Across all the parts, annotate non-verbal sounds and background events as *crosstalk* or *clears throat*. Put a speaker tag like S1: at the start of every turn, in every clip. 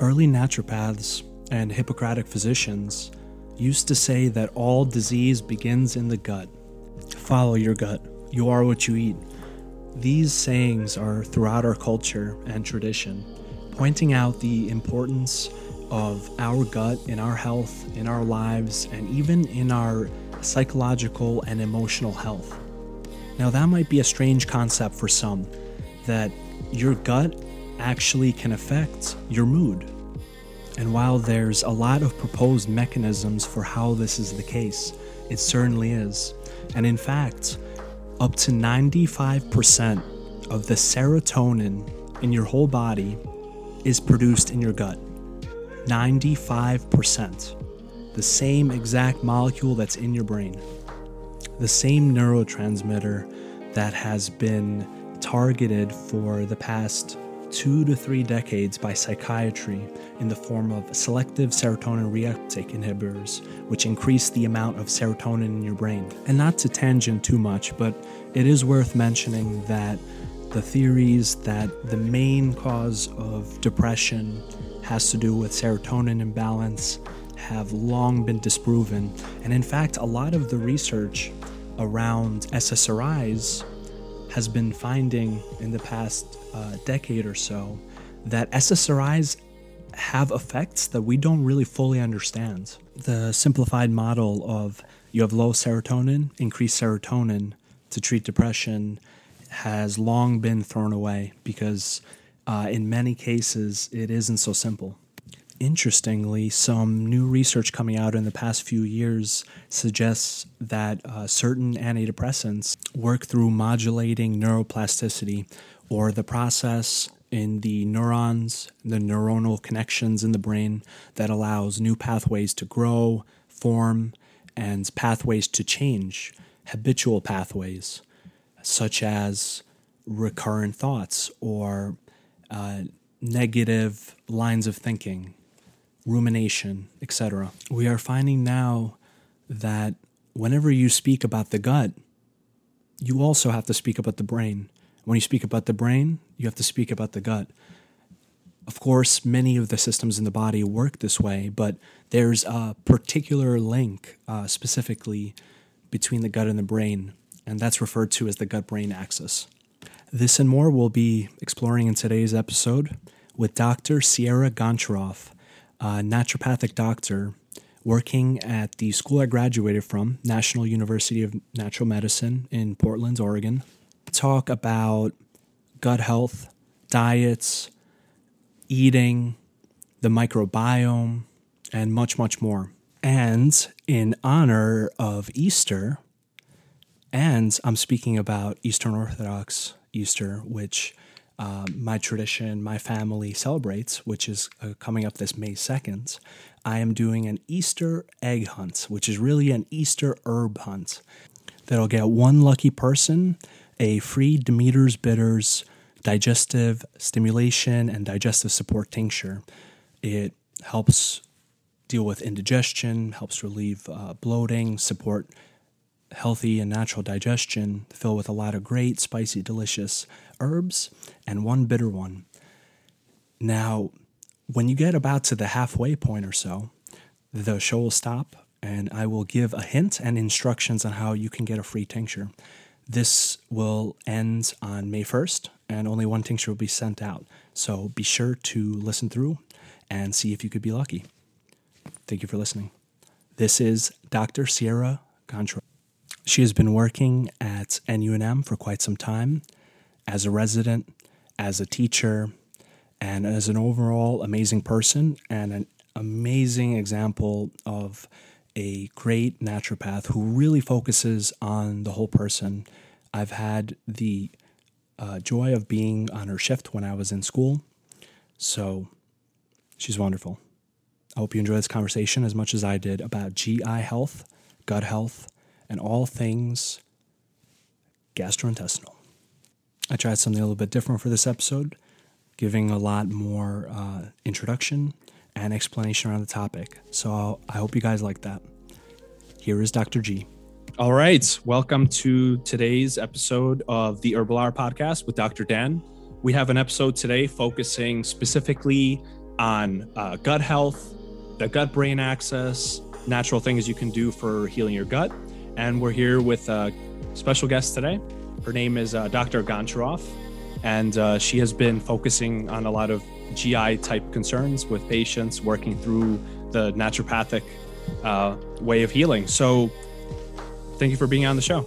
S1: Early naturopaths and Hippocratic physicians used to say that all disease begins in the gut. Follow your gut. You are what you eat. These sayings are throughout our culture and tradition, pointing out the importance of our gut in our health, in our lives, and even in our psychological and emotional health. Now, that might be a strange concept for some, that your gut actually can affect your mood. And while there's a lot of proposed mechanisms for how this is the case, it certainly is. And in fact, up to 95% of the serotonin in your whole body is produced in your gut. 95%. The same exact molecule that's in your brain. The same neurotransmitter that has been targeted for the past two to three decades by psychiatry in the form of selective serotonin reuptake inhibitors, which increase the amount of serotonin in your brain. And not to tangent too much, but it is worth mentioning that the theories that the main cause of depression has to do with serotonin imbalance have long been disproven. And in fact, a lot of the research around SSRIs has been finding in the past uh, decade or so that SSRIs have effects that we don't really fully understand. The simplified model of you have low serotonin, increased serotonin to treat depression has long been thrown away because uh, in many cases it isn't so simple. Interestingly, some new research coming out in the past few years suggests that uh, certain antidepressants work through modulating neuroplasticity or the process in the neurons, the neuronal connections in the brain that allows new pathways to grow, form, and pathways to change, habitual pathways, such as recurrent thoughts or uh, negative lines of thinking rumination, etc. We are finding now that whenever you speak about the gut, you also have to speak about the brain. When you speak about the brain, you have to speak about the gut. Of course, many of the systems in the body work this way, but there's a particular link uh, specifically between the gut and the brain, and that's referred to as the gut brain axis. This and more we'll be exploring in today's episode with Dr. Sierra Goncharoff a naturopathic doctor working at the school I graduated from, National University of Natural Medicine in Portland, Oregon. Talk about gut health, diets, eating, the microbiome, and much, much more. And in honor of Easter, and I'm speaking about Eastern Orthodox Easter, which uh, my tradition, my family celebrates, which is uh, coming up this May 2nd, I am doing an Easter egg hunt, which is really an Easter herb hunt. That'll get one lucky person a free Demeter's Bitters digestive stimulation and digestive support tincture. It helps deal with indigestion, helps relieve uh, bloating, support healthy and natural digestion, filled with a lot of great, spicy, delicious herbs and one bitter one. Now, when you get about to the halfway point or so, the show will stop and I will give a hint and instructions on how you can get a free tincture. This will end on May 1st, and only one tincture will be sent out. So be sure to listen through and see if you could be lucky. Thank you for listening. This is Dr. Sierra Goncharoff. She has been working at NUNM for quite some time as a resident, as a teacher, and as an overall amazing person and an amazing example of a great naturopath who really focuses on the whole person. I've had the uh, joy of being on her shift when I was in school. So she's wonderful. I hope you enjoy this conversation as much as I did about GI health, gut health, and all things gastrointestinal. I tried something a little bit different for this episode, giving a lot more uh, introduction and explanation around the topic. So I'll, hope you guys like that. Here is Dr. G. All right. Welcome to today's episode of the Herbal Hour podcast with Dr. Dan. We have an episode today focusing specifically on uh, gut health, the gut brain axis, natural things you can do for healing your gut. And we're here with a special guest today. Her name is uh, Dr. Goncharoff, and uh, she has been focusing on a lot of GI type concerns with patients, working through the naturopathic uh, way of healing. So, thank you for being on the show.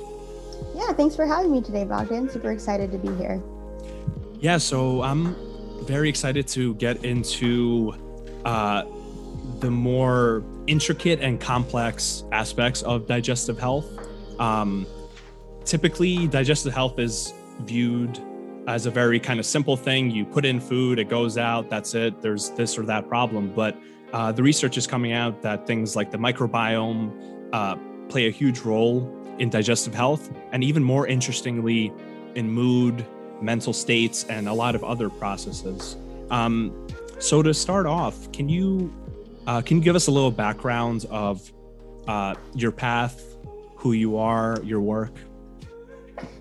S2: Yeah, thanks for having me today, Bogdan. Super excited to be here.
S1: Yeah, so I'm very excited to get into uh, the more intricate and complex aspects of digestive health. Um, typically, digestive health is viewed as a very kind of simple thing. You put in food, it goes out, that's it. There's this or that problem. But uh, the research is coming out that things like the microbiome uh, play a huge role in digestive health, and even more interestingly, in mood, mental states, and a lot of other processes. Um, so to start off, can you uh, can you give us a little background of uh, your path, who you are, your work?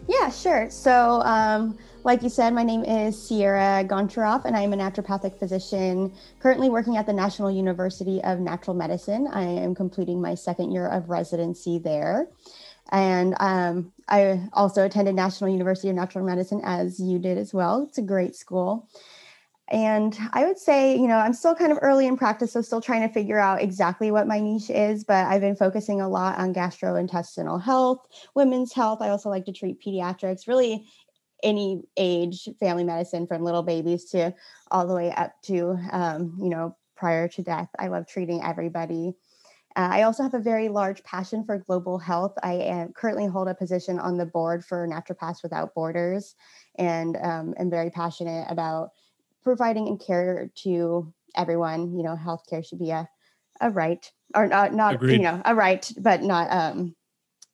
S2: Yeah, sure. So, um, like you said, my name is Sierra Goncharoff, and I am a naturopathic physician currently working at the National University of Natural Medicine. I am completing my second year of residency there. And um, I also attended National University of Natural Medicine, as you did as well. It's a great school. And I would say, you know, I'm still kind of early in practice, so still trying to figure out exactly what my niche is, but I've been focusing a lot on gastrointestinal health, women's health. I also like to treat pediatrics, really any age family medicine from little babies to all the way up to, um, you know, prior to death. I love treating everybody. Uh, I also have a very large passion for global health. I am, currently hold a position on the board for Naturopaths Without Borders and um, am very passionate about providing and care to everyone. You know, healthcare should be a, a right or not, not Agreed. you know, a right, but not um,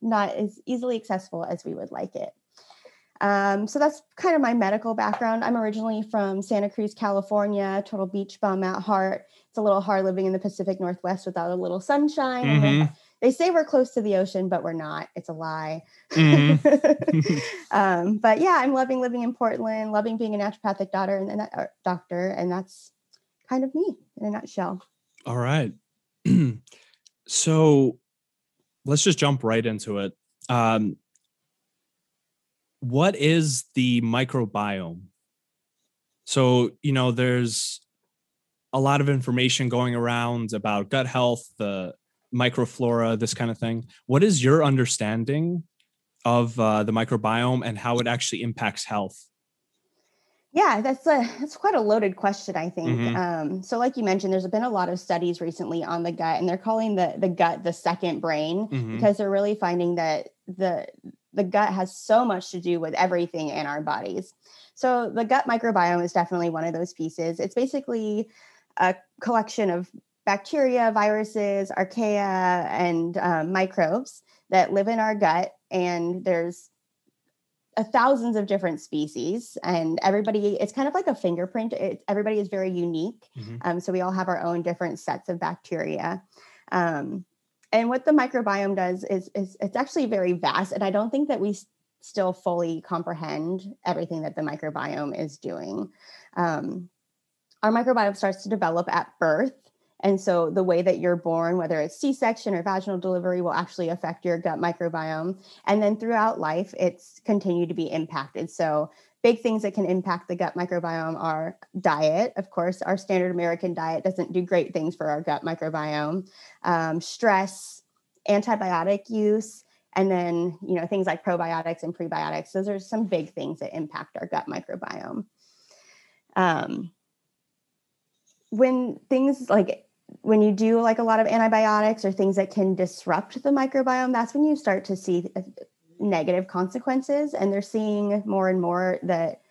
S2: not as easily accessible as we would like it. Um, so that's kind of my medical background. I'm originally from Santa Cruz, California, total beach bum at heart. It's a little hard living in the Pacific Northwest without a little sunshine. Mm-hmm. They say we're close to the ocean, but we're not. It's a lie. Mm-hmm. *laughs* *laughs* um, but yeah, I'm loving living in Portland, loving being a naturopathic daughter and, and uh, doctor, and that's kind of me in a nutshell.
S1: All right. *clears throat* so let's just jump right into it. Um, what is the microbiome? So, you know, there's a lot of information going around about gut health, the microflora, this kind of thing. What is your understanding of uh, the microbiome and how it actually impacts health?
S2: Yeah, that's a that's quite a loaded question, I think. Mm-hmm. Um, so, like you mentioned, there's been a lot of studies recently on the gut, and they're calling the the gut the second brain mm-hmm. because they're really finding that the the gut has so much to do with everything in our bodies. So, the gut microbiome is definitely one of those pieces. It's basically a collection of bacteria, viruses, archaea, and um, microbes that live in our gut. And there's a thousands of different species, and everybody, it's kind of like a fingerprint. It, everybody is very unique. Mm-hmm. Um, so we all have our own different sets of bacteria. Um, and what the microbiome does is, is it's actually very vast. And I don't think that we still fully comprehend everything that the microbiome is doing. Um, our microbiome starts to develop at birth and so the way that you're born, whether it's C-section or vaginal delivery, will actually affect your gut microbiome. And then throughout life, it's continued to be impacted. So big things that can impact the gut microbiome are diet. Of course, our standard American diet doesn't do great things for our gut microbiome. Um, stress, antibiotic use, and then you know things like probiotics and prebiotics. Those are some big things that impact our gut microbiome. Um, when things like when you do like a lot of antibiotics or things that can disrupt the microbiome, that's when you start to see uh, negative consequences. And they're seeing more and more that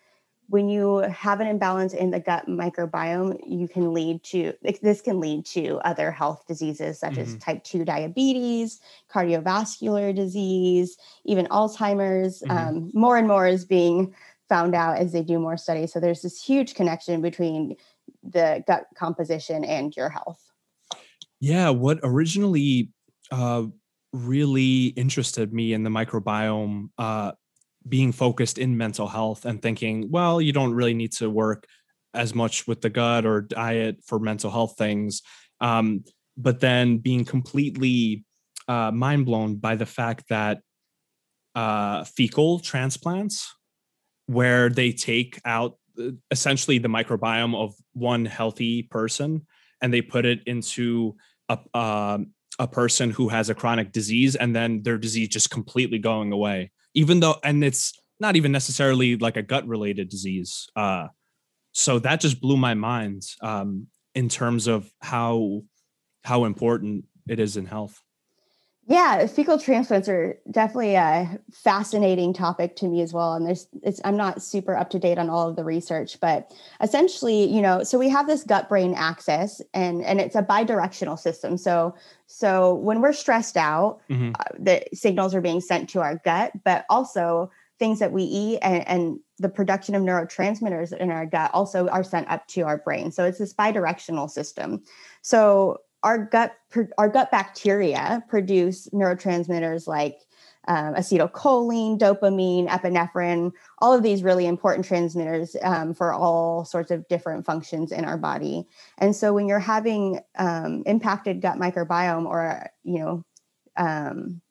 S2: when you have an imbalance in the gut microbiome, you can lead to this can lead to other health diseases such mm-hmm. as type 2 diabetes, cardiovascular disease, even Alzheimer's. Mm-hmm. Um, more and more is being found out as they do more studies. So there's this huge connection between the gut composition and your health.
S1: Yeah, what originally uh, really interested me in the microbiome uh, being focused in mental health and thinking, well, you don't really need to work as much with the gut or diet for mental health things. Um, but then being completely uh, mind blown by the fact that uh, fecal transplants, where they take out uh, essentially the microbiome of one healthy person and they put it into a, uh, a person who has a chronic disease and then their disease just completely going away. Even though and it's not even necessarily like a gut related disease uh, so that just blew my mind um, in terms of how how important it is in health
S2: yeah, fecal transplants are definitely a fascinating topic to me as well. And there's, it's, I'm not super up to date on all of the research, but essentially, you know, so we have this gut-brain axis, and and it's a bidirectional system. So so when we're stressed out, mm-hmm. uh, the signals are being sent to our gut, but also things that we eat and, and the production of neurotransmitters in our gut also are sent up to our brain. So it's this bidirectional system. So our gut our gut bacteria produce neurotransmitters like um, acetylcholine, dopamine, epinephrine, all of these really important transmitters um, for all sorts of different functions in our body. And so when you're having um, impacted gut microbiome or, you know, um,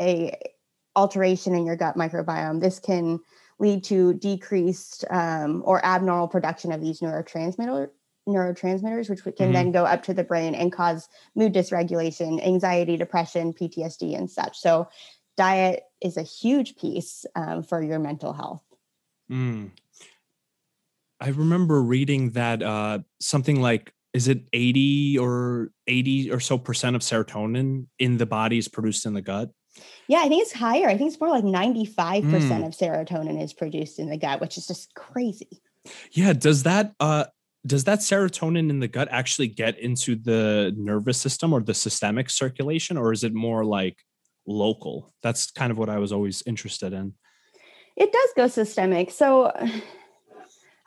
S2: a alteration in your gut microbiome, this can lead to decreased um, or abnormal production of these neurotransmitters neurotransmitters, which can mm-hmm. then go up to the brain and cause mood dysregulation, anxiety, depression, PTSD, and such. So, diet is a huge piece um, for your mental health.
S1: Mm. I remember reading that uh, something like is it 80 or 80 or so percent of serotonin in the body is produced in the gut?
S2: Yeah, I think it's higher. I think it's more like 95% mm. of serotonin is produced in the gut, which is just crazy.
S1: Yeah, does that uh does that serotonin in the gut actually get into the nervous system or the systemic circulation or is it more like local? That's kind of what i was always interested in.
S2: It does go systemic. So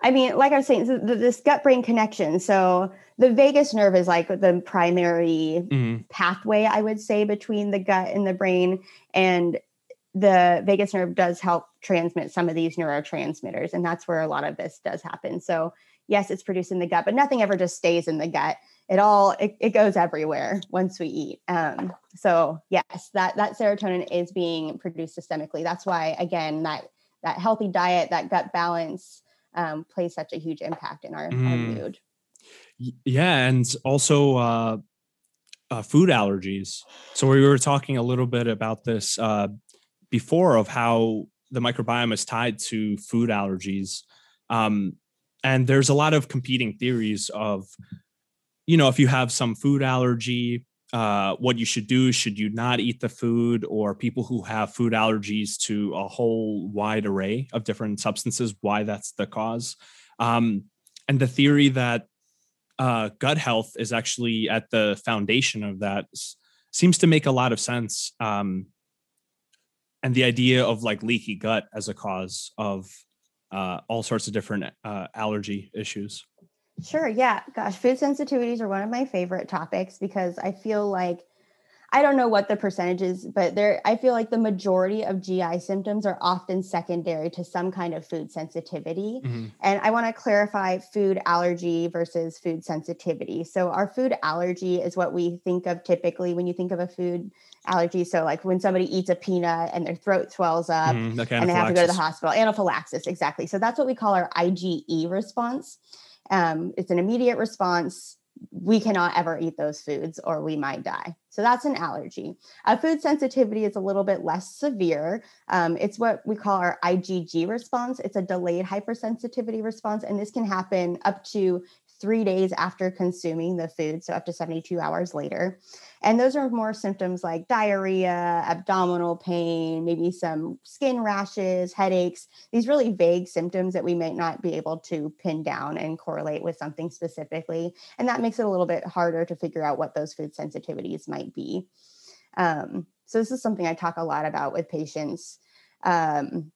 S2: i mean like i was saying this gut brain connection. So the vagus nerve is like the primary mm-hmm. pathway i would say between the gut and the brain. And the vagus nerve does help transmit some of these neurotransmitters and that's where a lot of this does happen. So yes, it's produced in the gut, but nothing ever just stays in the gut. It all it, it goes everywhere once we eat. Um, so yes, that that serotonin is being produced systemically. That's why again that that healthy diet, that gut balance um, plays such a huge impact in our, mm. our mood.
S1: Yeah, and also uh, uh, food allergies. So we were talking a little bit about this uh, before of how the microbiome is tied to food allergies. Um, and there's a lot of competing theories of you know if you have some food allergy uh, what you should do should you not eat the food or people who have food allergies to a whole wide array of different substances why that's the cause. Um, and the theory that uh, gut health is actually at the foundation of that seems to make a lot of sense um, and the idea of like leaky gut as a cause of uh, all sorts of different uh, allergy issues.
S2: Sure. Yeah. Gosh, food sensitivities are one of my favorite topics because I feel like I don't know what the percentage is, but there I feel like the majority of GI symptoms are often secondary to some kind of food sensitivity. Mm-hmm. And I want to clarify food allergy versus food sensitivity. So our food allergy is what we think of typically when you think of a food allergy. So like when somebody eats a peanut and their throat swells up mm, and they have to go to the hospital, anaphylaxis, exactly. So that's what we call our IgE response. Um, it's an immediate response we cannot ever eat those foods or we might die. So that's an allergy. A food sensitivity is a little bit less severe. Um, it's what we call our IgG response. It's a delayed hypersensitivity response, and this can happen up to three days after consuming the food, so up to 72 hours later. And those are more symptoms like diarrhea, abdominal pain, maybe some skin rashes, headaches, these really vague symptoms that we might not be able to pin down and correlate with something specifically. And that makes it a little bit harder to figure out what those food sensitivities might be. Um, so, this is something I talk a lot about with patients. Um,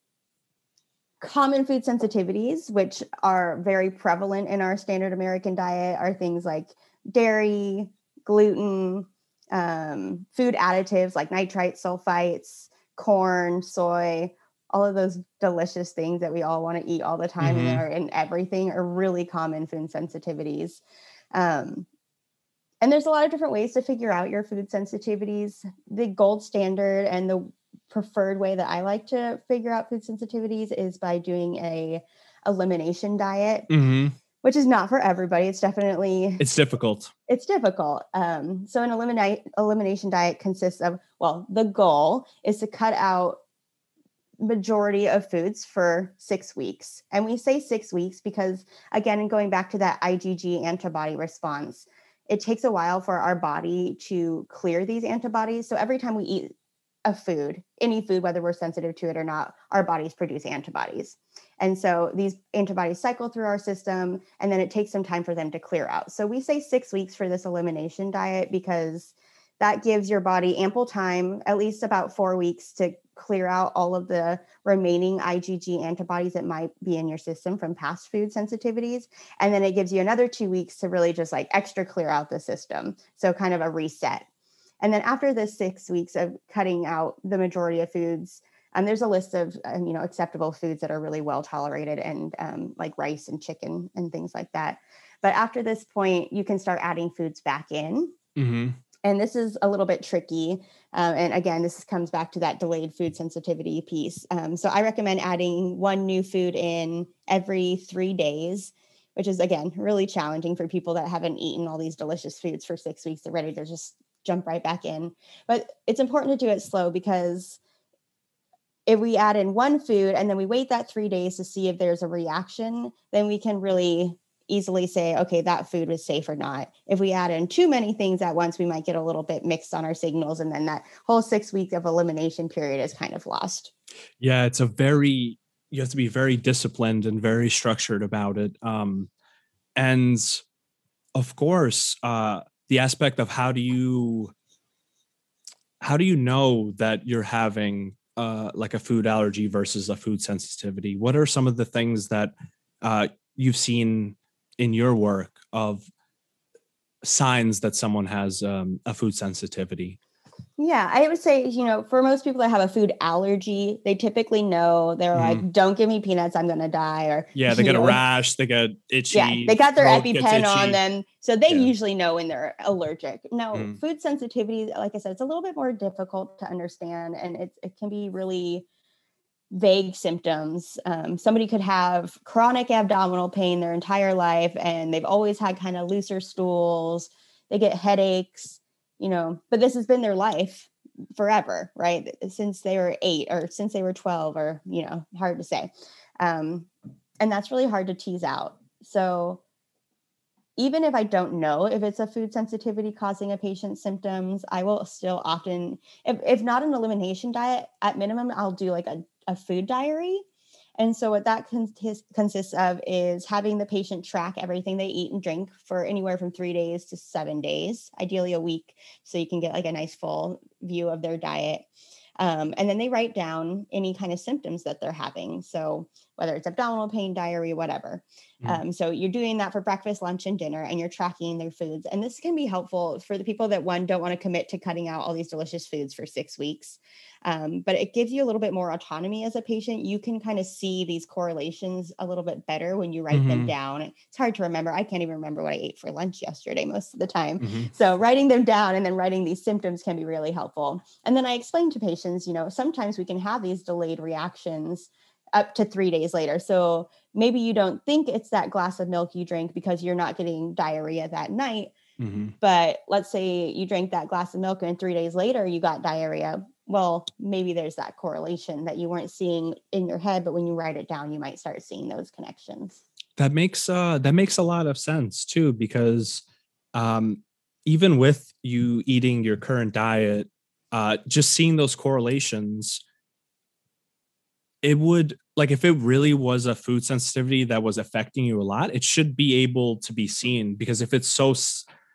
S2: common food sensitivities, which are very prevalent in our standard American diet, are things like dairy, gluten, um, food additives like nitrite sulfites, corn, soy, all of those delicious things that we all want to eat all the time mm-hmm. and are in everything are really common food sensitivities. Um, and there's a lot of different ways to figure out your food sensitivities. The gold standard and the preferred way that I like to figure out food sensitivities is by doing a elimination diet. Mm-hmm which is not for everybody. It's definitely
S1: it's difficult.
S2: It's difficult. Um, so an eliminate elimination diet consists of well, the goal is to cut out majority of foods for six weeks. And we say six weeks because again, going back to that IgG antibody response, it takes a while for our body to clear these antibodies. So every time we eat a food, any food, whether we're sensitive to it or not, our bodies produce antibodies. And so these antibodies cycle through our system and then it takes some time for them to clear out. So we say six weeks for this elimination diet because that gives your body ample time, at least about four weeks, to clear out all of the remaining IgG antibodies that might be in your system from past food sensitivities. And then it gives you another two weeks to really just like extra clear out the system. So, kind of a reset. And then after the six weeks of cutting out the majority of foods, um, there's a list of um, you know acceptable foods that are really well tolerated and um, like rice and chicken and things like that. But after this point, you can start adding foods back in. Mm-hmm. And this is a little bit tricky. Um, and again, this comes back to that delayed food sensitivity piece. Um, so I recommend adding one new food in every three days which is again really challenging for people that haven't eaten all these delicious foods for six weeks. They're ready to just jump right back in. But it's important to do it slow because if we add in one food and then we wait that three days to see if there's a reaction, then we can really easily say, okay, that food was safe or not. If we add in too many things at once, we might get a little bit mixed on our signals. And then that whole six week of elimination period is kind of lost.
S1: Yeah, it's a very, you have to be very disciplined and very structured about it. Um, and of course, uh, the aspect of how do you how do you know that you're having uh, like a food allergy versus a food sensitivity? What are some of the things that uh, you've seen in your work of signs that someone has um, a food sensitivity?
S2: Yeah, I would say, you know, for most people that have a food allergy, they typically know they're mm. like, don't give me peanuts, I'm going to die. Or,
S1: yeah, they get know, a *laughs* rash, they get itchy.
S2: Yeah, they got their EpiPen on them. So they yeah. usually know when they're allergic. Now, mm. food sensitivity, like I said, it's a little bit more difficult to understand and it, it can be really vague symptoms. Um, somebody could have chronic abdominal pain their entire life and they've always had kind of looser stools, they get headaches you know, but this has been their life forever, right? Since they were eight or since they were 12 or, you know, hard to say. Um, and that's really hard to tease out. So even if I don't know if it's a food sensitivity causing a patient's symptoms, I will still often, if, if not an elimination diet, at minimum, I'll do like a, a food diary and so, what that consists of is having the patient track everything they eat and drink for anywhere from three days to seven days, ideally a week, so you can get like a nice full view of their diet. Um, and then they write down any kind of symptoms that they're having. So, whether it's abdominal pain, diarrhea, whatever. Mm. Um, so, you're doing that for breakfast, lunch, and dinner, and you're tracking their foods. And this can be helpful for the people that one don't want to commit to cutting out all these delicious foods for six weeks. Um, but it gives you a little bit more autonomy as a patient. You can kind of see these correlations a little bit better when you write mm-hmm. them down. It's hard to remember. I can't even remember what I ate for lunch yesterday most of the time. Mm-hmm. So writing them down and then writing these symptoms can be really helpful. And then I explain to patients, you know, sometimes we can have these delayed reactions up to three days later. So maybe you don't think it's that glass of milk you drink because you're not getting diarrhea that night. Mm-hmm. But let's say you drank that glass of milk and three days later you got diarrhea well, maybe there's that correlation that you weren't seeing in your head, but when you write it down, you might start seeing those connections.
S1: That makes uh, that makes a lot of sense too, because um, even with you eating your current diet, uh, just seeing those correlations, it would like if it really was a food sensitivity that was affecting you a lot, it should be able to be seen because if it's so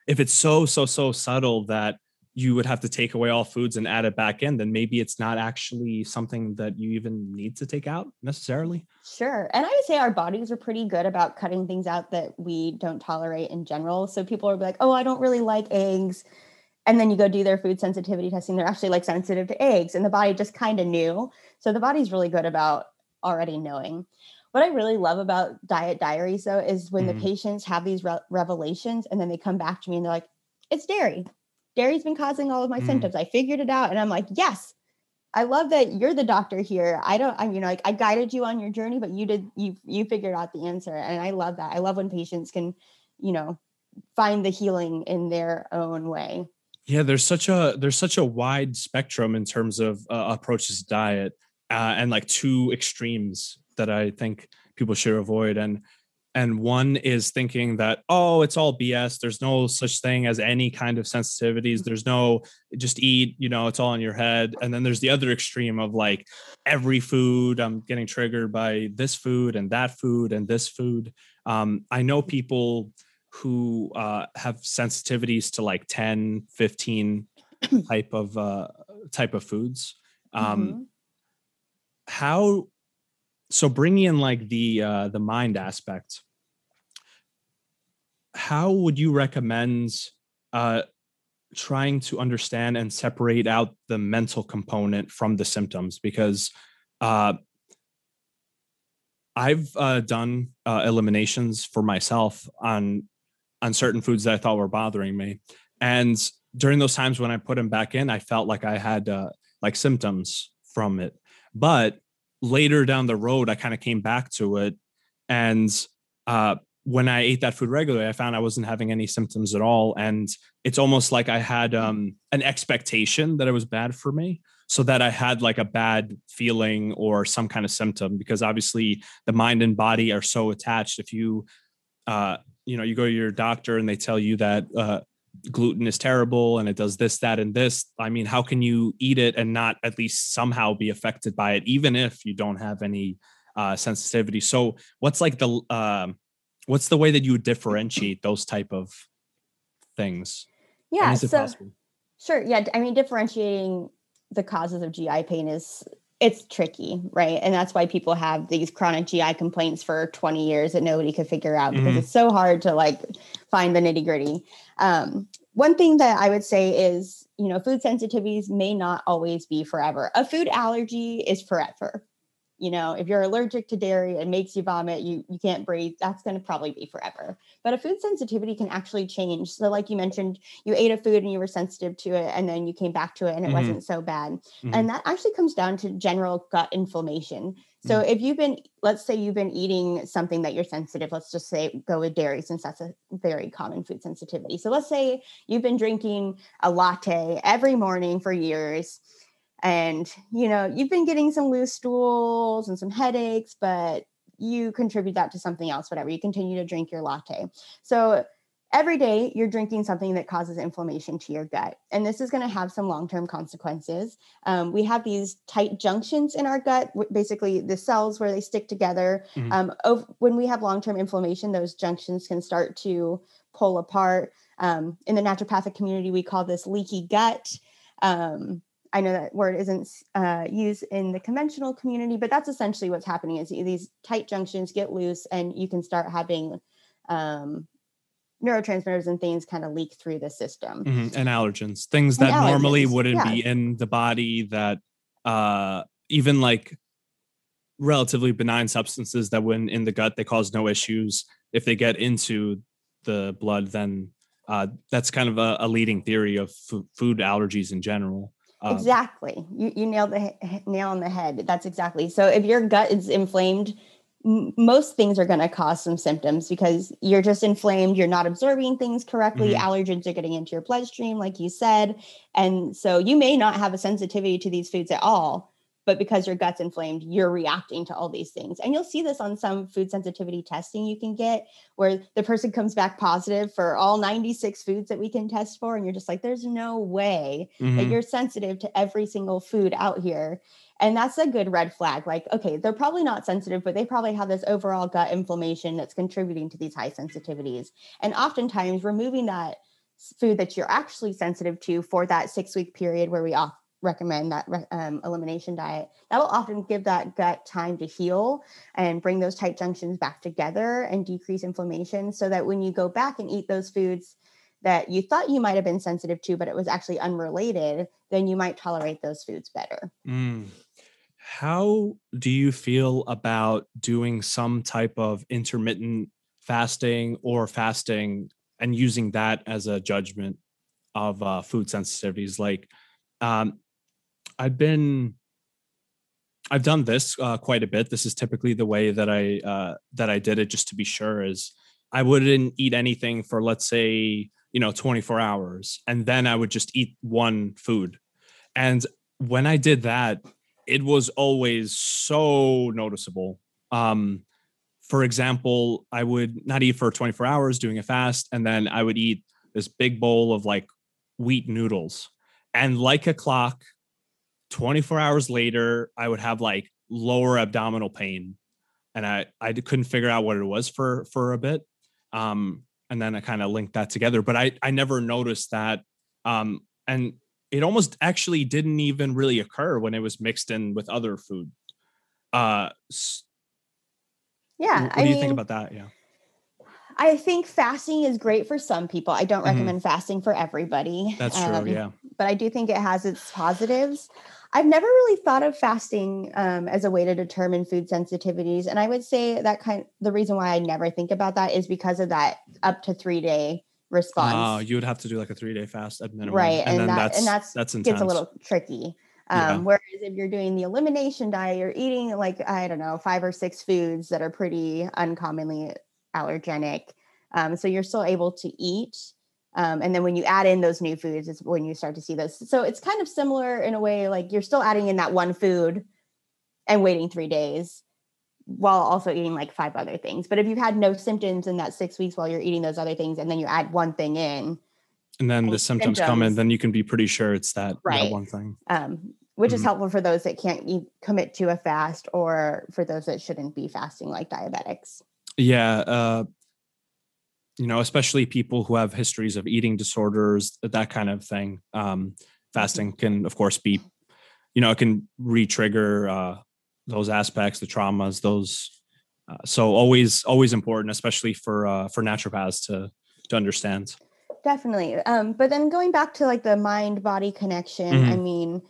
S1: if it's so so so subtle that you would have to take away all foods and add it back in, then maybe it's not actually something that you even need to take out necessarily.
S2: Sure. And I would say our bodies are pretty good about cutting things out that we don't tolerate in general. So people are like, oh, I don't really like eggs. and then you go do their food sensitivity testing they're actually like sensitive to eggs and the body just kind of knew so the body's really good about already knowing what i really love about diet diaries though is when mm-hmm. the patients have these re- revelations and then they come back to me and they're like it's dairy dairy's been causing all of my mm-hmm. symptoms i figured it out and i'm like yes I love that you're the doctor here. I don't, I mean, like I guided you on your journey, but you did, you, you figured out the answer. And I love that. I love when patients can, you know, find the healing in their own way.
S1: Yeah, there's such a there's such a wide spectrum in terms of uh, approaches to diet, uh, and like two extremes that I think people should avoid. And and one is thinking that oh, it's all BS. There's no such thing as any kind of sensitivities. There's no just eat. You know, it's all in your head. And then there's the other extreme of like every food I'm getting triggered by this food and that food and this food. Um, I know people who uh, have sensitivities to like 10 15 type of uh, type of foods um, mm-hmm. How so bringing in like the uh, the mind aspect how would you recommend uh, trying to understand and separate out the mental component from the symptoms because uh, I've uh, done uh, eliminations for myself on on certain foods that I thought were bothering me. And during those times when I put them back in, I felt like I had uh, like symptoms from it. But later down the road, I kind of came back to it. And uh, when I ate that food regularly, I found I wasn't having any symptoms at all. And it's almost like I had um, an expectation that it was bad for me. So that I had like a bad feeling or some kind of symptom, because obviously the mind and body are so attached. If you uh, you know you go to your doctor and they tell you that uh, gluten is terrible and it does this that and this. I mean how can you eat it and not at least somehow be affected by it even if you don't have any uh, sensitivity? So what's like the uh, what's the way that you differentiate those type of things?
S2: Yeah so possible? sure yeah i mean differentiating the causes of gi pain is it's tricky, right? And that's why people have these chronic GI complaints for 20 years that nobody could figure out because mm-hmm. it's so hard to like find the nitty gritty. Um, one thing that I would say is, you know, food sensitivities may not always be forever. A food allergy is forever you know if you're allergic to dairy and makes you vomit you you can't breathe that's going to probably be forever but a food sensitivity can actually change so like you mentioned you ate a food and you were sensitive to it and then you came back to it and it mm-hmm. wasn't so bad mm-hmm. and that actually comes down to general gut inflammation so mm-hmm. if you've been let's say you've been eating something that you're sensitive let's just say go with dairy since that's a very common food sensitivity so let's say you've been drinking a latte every morning for years and you know you've been getting some loose stools and some headaches but you contribute that to something else whatever you continue to drink your latte. So every day you're drinking something that causes inflammation to your gut and this is going to have some long-term consequences. Um, we have these tight junctions in our gut basically the cells where they stick together. Mm-hmm. um, when we have long-term inflammation those junctions can start to pull apart. Um, in the naturopathic community we call this leaky gut. Um, I know that word isn't uh, used in the conventional community, but that's essentially what's happening is these tight junctions get loose and you can start having um, neurotransmitters and things kind of leak through the system.
S1: Mm-hmm. And allergens, things and that allergens, normally wouldn't yeah. be in the body that uh, even like relatively benign substances that when in the gut, they cause no issues. If they get into the blood, then uh, that's kind of a, a leading theory of f- food allergies in general.
S2: Um, exactly. You you nailed the nail on the head. That's exactly. So if your gut is inflamed, m- most things are going to cause some symptoms because you're just inflamed, you're not absorbing things correctly, mm-hmm. allergens are getting into your bloodstream like you said, and so you may not have a sensitivity to these foods at all, but because your gut's inflamed, you're reacting to all these things. And you'll see this on some food sensitivity testing you can get where the person comes back positive for all 96 foods that we can test for. And you're just like, there's no way mm-hmm. that you're sensitive to every single food out here. And that's a good red flag. Like, okay, they're probably not sensitive, but they probably have this overall gut inflammation that's contributing to these high sensitivities. And oftentimes, removing that food that you're actually sensitive to for that six week period where we off recommend that um, elimination diet that will often give that gut time to heal and bring those tight junctions back together and decrease inflammation so that when you go back and eat those foods that you thought you might have been sensitive to, but it was actually unrelated, then you might tolerate those foods better.
S1: Mm. How do you feel about doing some type of intermittent fasting or fasting and using that as a judgment of uh, food sensitivities? Like, um, I've been I've done this uh, quite a bit. This is typically the way that I uh, that I did it, just to be sure. Is I wouldn't eat anything for let's say you know 24 hours, and then I would just eat one food. And when I did that, it was always so noticeable. Um, for example, I would not eat for 24 hours doing a fast, and then I would eat this big bowl of like wheat noodles. And like a clock, 24 hours later, I would have like lower abdominal pain. And I, I couldn't figure out what it was for for a bit. Um, and then I kind of linked that together. But I I never noticed that. Um, and it almost actually didn't even really occur when it was mixed in with other food. Uh
S2: yeah.
S1: What do you mean, think about that? Yeah.
S2: I think fasting is great for some people. I don't mm-hmm. recommend fasting for everybody.
S1: That's true. Um, yeah.
S2: But I do think it has its positives. I've never really thought of fasting um, as a way to determine food sensitivities, and I would say that kind. The reason why I never think about that is because of that up to three day response. Oh,
S1: you would have to do like a three day fast at minimum,
S2: right? And, and that, that's and that's that's intense. gets a little tricky. Um, yeah. Whereas if you're doing the elimination diet, you're eating like I don't know five or six foods that are pretty uncommonly allergenic. Um, so you're still able to eat. Um, and then when you add in those new foods, it's when you start to see those. So it's kind of similar in a way, like you're still adding in that one food and waiting three days while also eating like five other things. But if you've had no symptoms in that six weeks while you're eating those other things, and then you add one thing in,
S1: and then the symptoms, symptoms, come in, then you can be pretty sure it's that, right. that one thing.
S2: Um, which mm-hmm. is helpful for those that can't eat, commit to a fast or for those that shouldn't be fasting, like diabetics.
S1: Yeah. Uh, you know, especially people who have histories of eating disorders, that kind of thing. Um, fasting can, of course, be, you know, it can re-trigger uh, those aspects, the traumas, those. Uh, so always, always important, especially for uh, for naturopaths to to understand.
S2: Definitely. Um, but then going back to like the mind body connection, mm-hmm. I mean,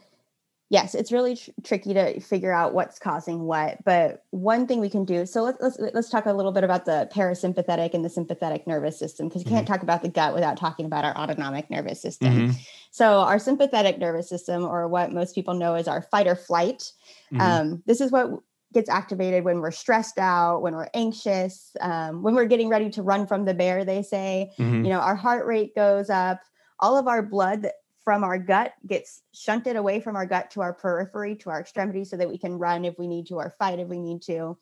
S2: yes, it's really tr- tricky to figure out what's causing what. But one thing we can do, so let's let's let's talk a little bit about the parasympathetic and the sympathetic nervous system because you mm-hmm. can't talk about the gut without talking about our autonomic nervous system. Mm-hmm. So our sympathetic nervous system, or what most people know as our fight or flight, mm-hmm. um, this is what gets activated when we're stressed out, when we're anxious, um, when we're getting ready to run from the bear. They say, mm-hmm. you know, our heart rate goes up. All of our blood from our gut gets shunted away from our gut to our periphery to our extremities so that we can run if we need to or fight if we need to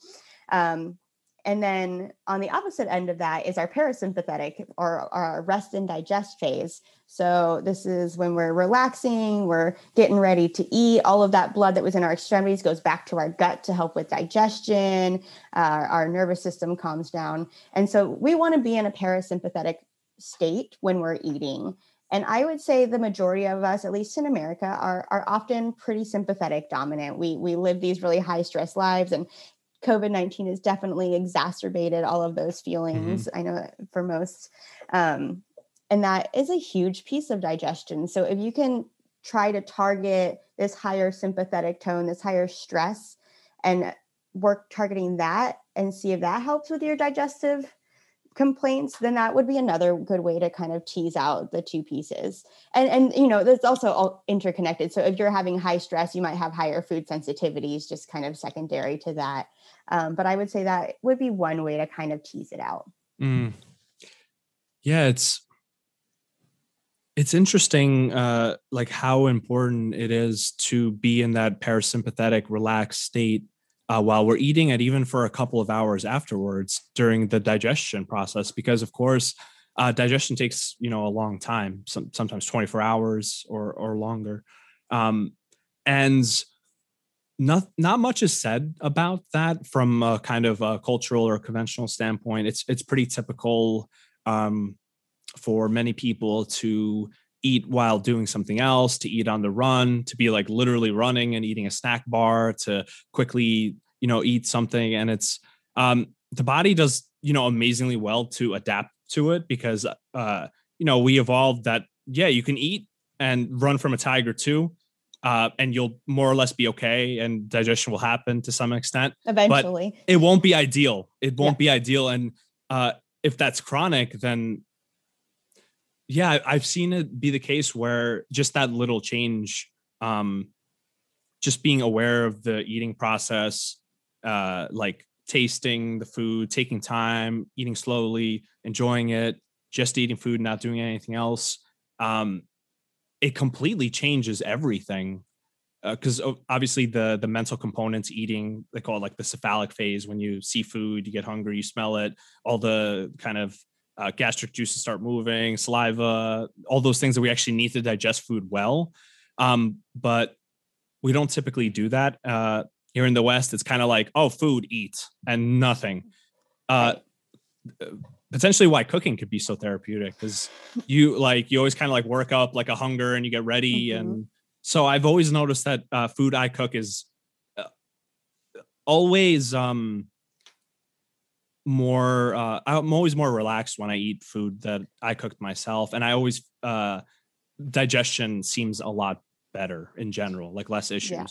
S2: um, and then on the opposite end of that is our parasympathetic or our rest and digest phase. So this is when we're relaxing, we're getting ready to eat. All of that blood that was in our extremities goes back to our gut to help with digestion. Uh, our nervous system calms down. And so we want to be in a parasympathetic state when we're eating. And I would say the majority of us, at least in America, are, are often pretty sympathetic dominant. We, we live these really high stress lives, and COVID 19 has definitely exacerbated all of those mm-hmm. feelings. Mm-hmm. I know for most. Um, and that is a huge piece of digestion. So if you can try to target this higher sympathetic tone, this higher stress, and work targeting that and see if that helps with your digestive complaints then that would be another good way to kind of tease out the two pieces. And and you know that's also all interconnected. So if you're having high stress you might have higher food sensitivities just kind of secondary to that. Um, but i would say that would be one way to kind of tease it out.
S1: Mm. yeah it's it's interesting uh like how important it is to be in that parasympathetic relaxed state uh, while we're eating it, even for a couple of hours afterwards during the digestion process, because of course, uh, digestion takes you know a long time, some, sometimes 24 hours or or longer, um, and not not much is said about that from a kind of a cultural or conventional standpoint. It's it's pretty typical um, for many people to eat while doing something else, to eat on the run, to be like literally running and eating a snack bar, to quickly, you know, eat something. And it's um, the body does, you know, amazingly well to adapt to it because, uh, you know, we evolved that, yeah, you can eat and run from a tiger too. Uh, and you'll more or less be okay and digestion will happen to some extent.
S2: Eventually.
S1: But it won't be ideal. It won't yeah. be ideal. And uh, if that's chronic, then yeah, I've seen it be the case where just that little change, um, just being aware of the eating process, uh, like tasting the food, taking time, eating slowly, enjoying it, just eating food, not doing anything else. Um, it completely changes everything because uh, obviously the the mental components eating they call it like the cephalic phase when you see food you get hungry you smell it all the kind of uh, gastric juices start moving saliva all those things that we actually need to digest food well. Um, but we don't typically do that uh, here in the west. It's kind of like oh food eat and nothing. Uh, potentially why cooking could be so therapeutic because you like you always kind of like work up like a hunger and you get ready mm-hmm. and so i've always noticed that uh, food i cook is uh, always um more uh i'm always more relaxed when i eat food that i cooked myself and i always uh digestion seems a lot better in general like less issues yeah.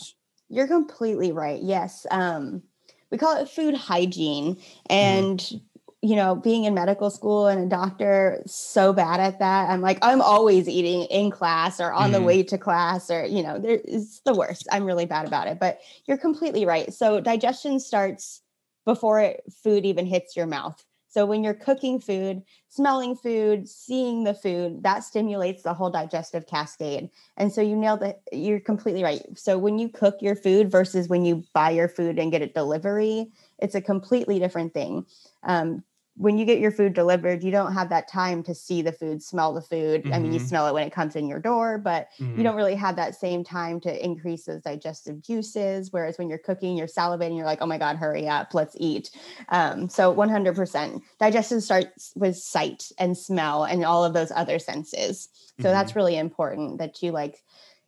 S2: you're completely right yes um we call it food hygiene mm-hmm. and mm-hmm you know, being in medical school and a doctor, so bad at that. I'm like, I'm always eating in class or on mm. the mm-hmm. way to class, or, you know, it's the worst. I'm really bad about it, but you're completely right. So, digestion starts before it, food even hits your mouth. So, when you're cooking food, smelling food, seeing the food, that stimulates the whole digestive cascade. And so, you nailed it. You're completely right. So, when you cook your food versus when you buy your food and get it delivery, it's a completely different thing. Um, when you get your food delivered, you don't have that time to see the food, smell the food. Mm-hmm. I mean, you mm-hmm. smell it when it comes in your door, but mm-hmm. you don't really have that same time to increase those digestive juices. Whereas when you're cooking, you're salivating, you're like, oh my God, hurry up, let's eat. Um, so 100% digestion starts with sight and smell and all of those other senses. So mm-hmm. that's really important that you like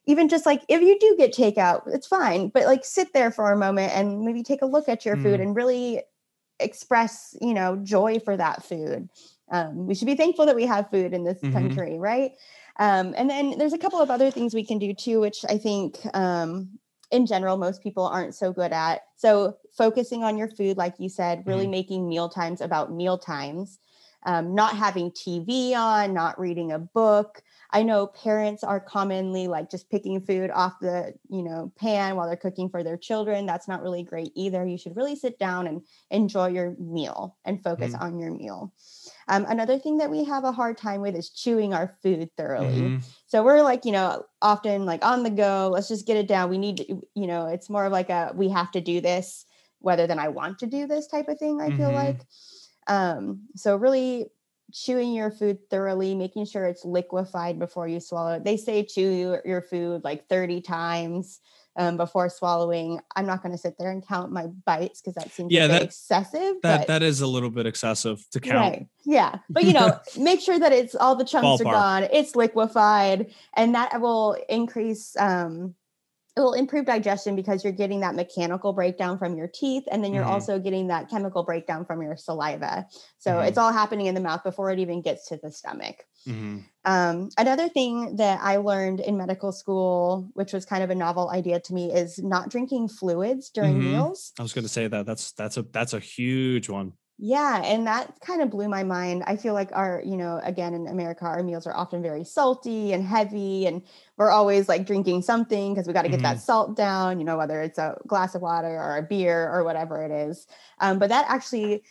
S2: even just like if you do get takeout, it's fine, but like sit there for a moment and maybe take a look at your mm. food and really express you know joy for that food um, we should be thankful that we have food in this mm-hmm. country right um, and then there's a couple of other things we can do too which i think um, in general most people aren't so good at so focusing on your food like you said really mm-hmm. making meal times about meal times um, not having tv on not reading a book I know parents are commonly like just picking food off the, you know, pan while they're cooking for their children. That's not really great either. You should really sit down and enjoy your meal and focus mm-hmm. on your meal. Um, another thing that we have a hard time with is chewing our food thoroughly. Mm-hmm. So we're like, you know, often like on the go, let's just get it down. We need, to, you know, it's more of like a we have to do this rather than I want to do this type of thing, I mm-hmm. feel like. Um, so really chewing your food thoroughly, making sure it's liquefied before you swallow it. They say chew your, food like 30 times um, before swallowing. I'm not going to sit there and count my bites because that seems yeah, that, excessive.
S1: That but, that is a little bit excessive to count. Right.
S2: Yeah, but you know, *laughs* make sure that it's all the chunks Ballpark. are gone. It's liquefied, and that will increase. Um, it will improve digestion because you're getting that mechanical breakdown from your teeth and then you're mm-hmm. also getting that chemical breakdown from your saliva so mm-hmm. it's all happening in the mouth before it even gets to the stomach mm-hmm. um, another thing that i learned in medical school which was kind of a novel idea to me is not drinking fluids during mm-hmm. meals
S1: i was going to say that that's that's a that's a huge one
S2: yeah, and that kind of blew my mind. I feel like our, you know, again in America, our meals are often very salty and heavy, and we're always like drinking something because we got to get mm-hmm. that salt down, you know, whether it's a glass of water or a beer or whatever it is. Um, but that actually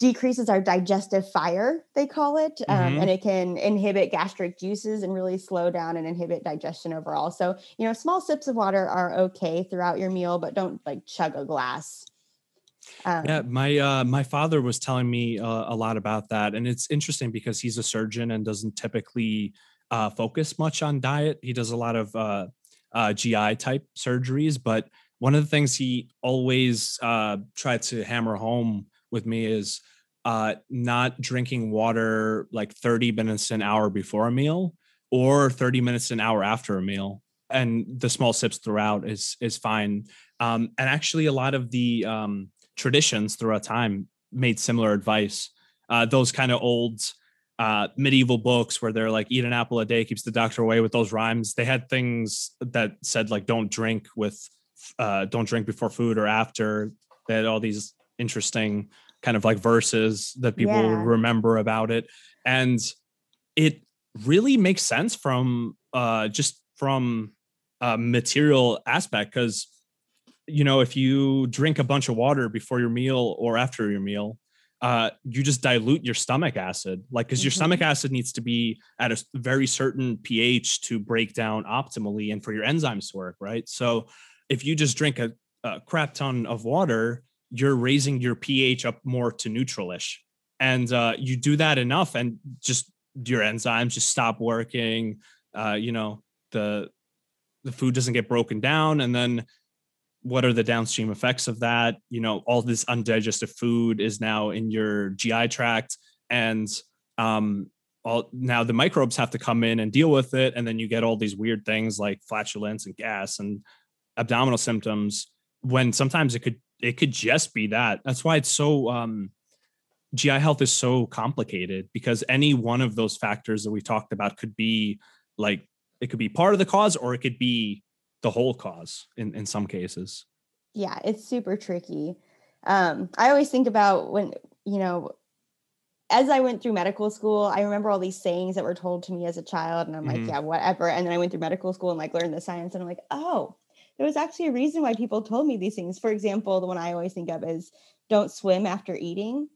S2: decreases our digestive fire, they call it, um, mm-hmm. and it can inhibit gastric juices and really slow down and inhibit digestion overall. So, you know, small sips of water are okay throughout your meal, but don't like chug a glass.
S1: Um, yeah, my uh, my father was telling me uh, a lot about that, and it's interesting because he's a surgeon and doesn't typically uh, focus much on diet. He does a lot of uh, uh, GI type surgeries, but one of the things he always uh, tried to hammer home with me is not drinking water like 30 minutes an hour before a meal or 30 minutes an hour after a meal and the small sips throughout is is fine um, and actually a lot of the um, traditions throughout time made similar advice. Uh, those kind of old uh, medieval books where they're like eat an apple a day keeps the doctor away with those rhymes they had things that said like don't drink with uh, don't drink before food or after they had all these interesting kind of like verses that people
S2: Yeah.
S1: would remember about it and it really makes sense from uh just from a material aspect because you know if you drink a bunch of water before your meal or after your meal uh you just dilute your stomach acid like because your
S2: Mhm.
S1: stomach acid needs to be at a very certain ph to break down optimally and for your enzymes to work right so if you just drink a, a crap ton of water you're raising your ph up more to neutralish and uh you do that enough and just your enzymes just stop working uh you know the the food doesn't get broken down and then what are the downstream effects of that? You know all this undigested food is now in your gi tract and um all now the microbes have to come in and deal with it. And then you get all these weird things like flatulence and gas and abdominal symptoms when sometimes it could it could just be that. That's why it's so um gi health is so complicated because any one of those factors that we talked about could be like it could be part of the cause or it could be the whole cause in in some cases
S2: yeah it's super tricky um i always think about when you know as i went through medical school i remember all these sayings that were told to me as a child and i'm
S1: Mhm.
S2: like yeah whatever and then i went through medical school and like learned the science and i'm like oh there was actually a reason why people told me these things for example the one i always think of is don't swim after eating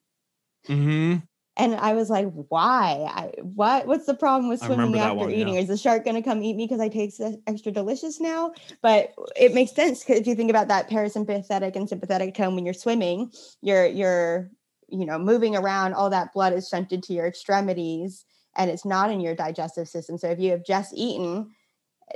S1: mm-hmm.
S2: And I was like, why? I, what? What's the problem with swimming after
S1: one,
S2: eating?
S1: yeah.
S2: Is the shark going to come eat me because I taste extra delicious now? But it makes sense because if you think about that parasympathetic and sympathetic tone when you're swimming, you're you're you know moving around. All that blood is shunted to your extremities, and it's not in your digestive system. So if you have just eaten,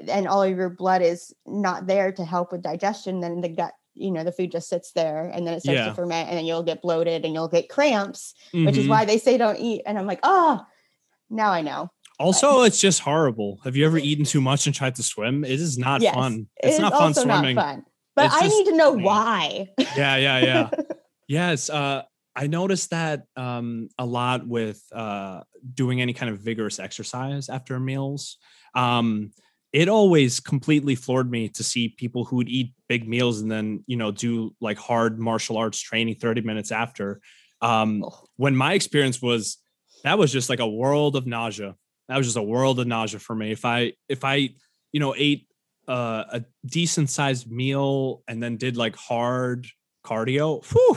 S2: and all of your blood is not there to help with digestion, then the gut. You know, the food just sits there and then it starts
S1: Yeah.
S2: to ferment, and then you'll get bloated and you'll get cramps which is
S1: Mhm.
S2: why they say don't eat. And I'm like, oh, now I know.
S1: also it's just horrible have you ever eaten too much and tried to swim it is not
S2: Yes,
S1: fun it's
S2: is
S1: not fun swimming
S2: not fun. But
S1: It's
S2: I
S1: just-
S2: need to know
S1: yeah.
S2: why.
S1: yeah yeah yeah *laughs* yes uh i noticed that um a lot with uh doing any kind of vigorous exercise after meals um it always completely floored me to see people who would eat big meals and then you know do like hard martial arts training 30 minutes after um
S2: Ugh.
S1: when my experience was that was just like a world of nausea that was just a world of nausea for me if i if i you know ate uh, a decent sized meal and then did like hard cardio whew,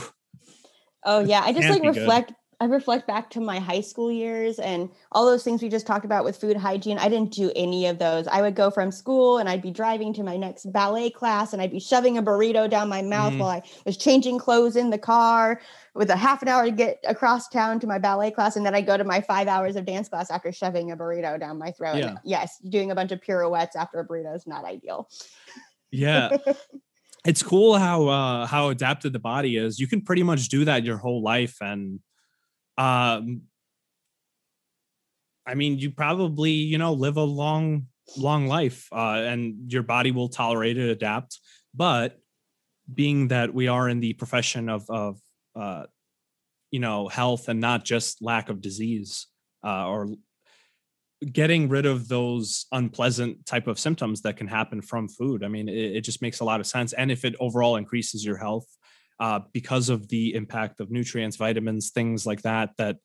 S2: Oh yeah, I just like
S1: reflect good.
S2: I reflect back to my high school years and all those things we just talked about with food hygiene. I didn't do any of those. I would go from school and I'd be driving to my next ballet class and I'd be shoving a burrito down my mouth
S1: Mm.
S2: while I was changing clothes in the car with a half an hour to get across town to my ballet class. And then I go to my five hours of dance class after shoving a burrito down my throat.
S1: Yeah.
S2: Yes, doing a bunch of pirouettes after a burrito is not ideal.
S1: yeah *laughs* it's cool how uh how adapted the body is you can pretty much do that your whole life and um i mean you probably you know live a long long life uh and your body will tolerate it adapt but being that we are in the profession of of uh you know health and not just lack of disease uh or getting rid of those unpleasant type of symptoms that can happen from food. I mean, it, it just makes a lot of sense. And if it overall increases your health uh, because of the impact of nutrients, vitamins, things like that, that,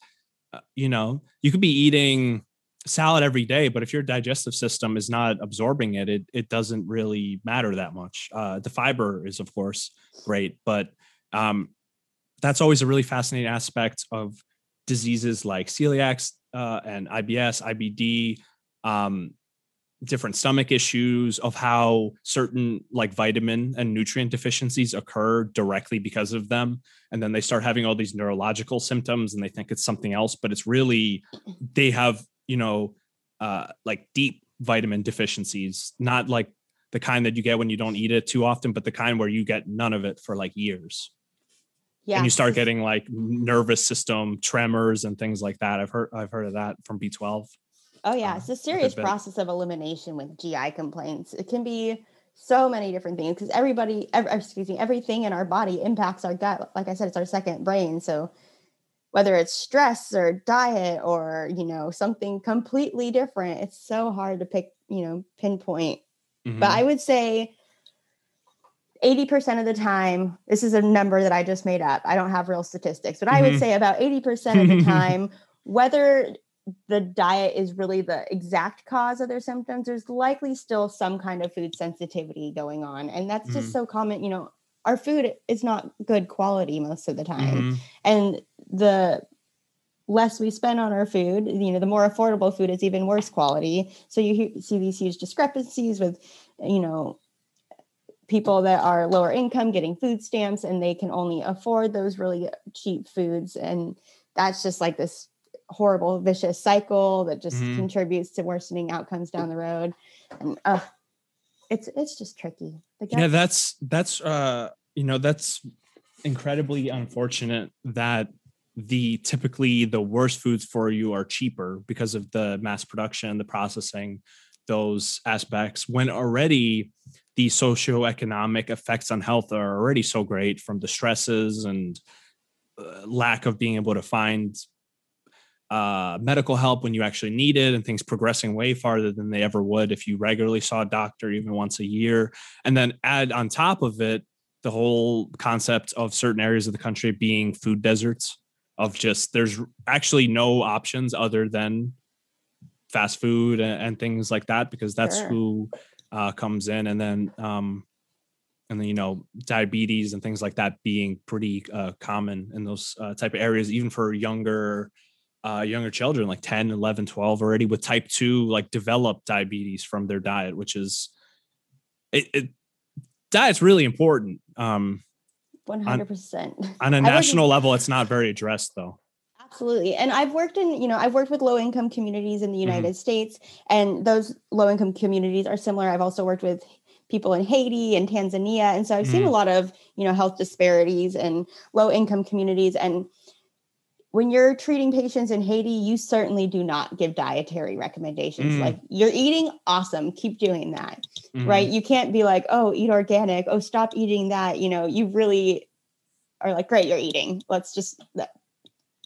S1: uh, you know, you could be eating salad every day, but if your digestive system is not absorbing it, it, it doesn't really matter that much. Uh, the fiber is, of course, great, but um, that's always a really fascinating aspect of diseases like celiac uh, and IBS, IBD, um, different stomach issues, of how certain like vitamin and nutrient deficiencies occur directly because of them. And then they start having all these neurological symptoms and they think it's something else, but it's really, they have, you know, uh, like deep vitamin deficiencies, not like the kind that you get when you don't eat it too often, but the kind where you get none of it for like years
S2: Yeah.
S1: and you start getting like nervous system tremors and things like that. I've heard I've heard of that from B12.
S2: Oh yeah,
S1: uh,
S2: it's a serious process of elimination with GI complaints. It can be so many different things because everybody, ev- excuse me, everything in our body impacts our gut. Like I said, it's our second brain. So whether it's stress or diet or you know something completely different it's so hard to pick you know pinpoint mm-hmm. but i would say 80% of the time this is a number that i just made up i don't have real statistics but mm-hmm. i would mm-hmm. say about 80% of the *laughs* time whether the diet is really the exact cause of their symptoms there's likely still some kind of food sensitivity going on and that's mm-hmm. just so common you know our food is not good quality most of the time mm-hmm. and the less we spend on our food you know the more affordable food is even worse quality so you see these huge discrepancies with you know people that are lower income getting food stamps and they can only afford those really cheap foods and that's just like this horrible vicious cycle that just mm-hmm. contributes to worsening outcomes down the road and uh, it's it's just tricky.
S1: Yeah, that's that's uh you know that's incredibly unfortunate that the typically the worst foods for you are cheaper because of the mass production, the processing, those aspects when already the socioeconomic effects on health are already so great from the stresses and uh, lack of being able to find uh, medical help when you actually need it and things progressing way farther than they ever would if you regularly saw a doctor even once a year. And then add on top of it the whole concept of certain areas of the country being food deserts of just there's actually no options other than fast food and, and things like that because that's sure. who uh, comes in and then um, and then you know diabetes and things like that being pretty uh, common in those uh, type of areas even for younger uh, younger children like 10 11 12 already with type 2 like develop diabetes from their diet which is it, it diet's really important um
S2: 100%
S1: on, *laughs* on a national level it's not very addressed though
S2: absolutely and i've worked in you know i've worked with low income communities in the mm-hmm. united mm-hmm. states and those low income communities are similar i've also worked with people in haiti and tanzania and so i've seen a mm-hmm. lot of you know health disparities and low income communities and when you're treating patients in Haiti, you certainly do not give dietary recommendations. Mm. Like you're eating awesome, keep doing that. Mm. Right? You can't be like, "Oh, eat organic. Oh, stop eating that." You know, you really are like, "Great, you're eating. Let's just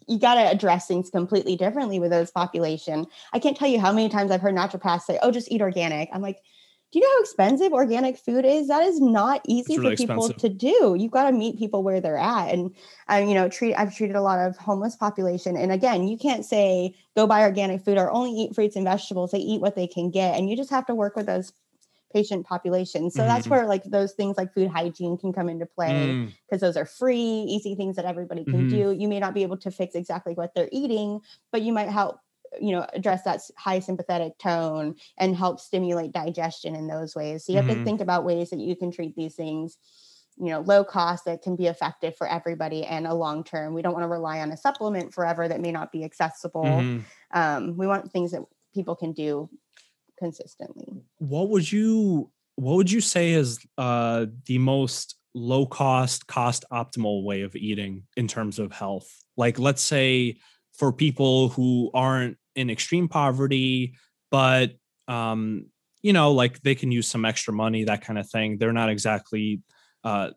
S2: you got to address things completely differently with those population. I can't tell you how many times I've heard naturopaths say, "Oh, just eat organic." I'm like, do you know how expensive organic food is? That is not easy really for people expensive. to do. You've got to meet people where they're at. And I, you know, treat I've treated a lot of homeless population. And again, you can't say go buy organic food or only eat fruits and vegetables. They eat what they can get. And you just have to work with those patient populations. So mm-hmm. that's where like those things like food hygiene can come into play because mm. those are free, easy things that everybody can mm-hmm. do. You may not be able to fix exactly what they're eating, but you might help you know address that high sympathetic tone and help stimulate digestion in those ways. So you have mm-hmm. to think about ways that you can treat these things you know low cost that can be effective for everybody and a long term. We don't want to rely on a supplement forever that may not be accessible. Mm-hmm. um, we want things that people can do consistently.
S1: What would you what would you say is uh, the most low cost cost optimal way of eating in terms of health? Like let's say for people who aren't in extreme poverty, but um, you know, like they can use some extra money, that kind of thing. They're not exactly uh,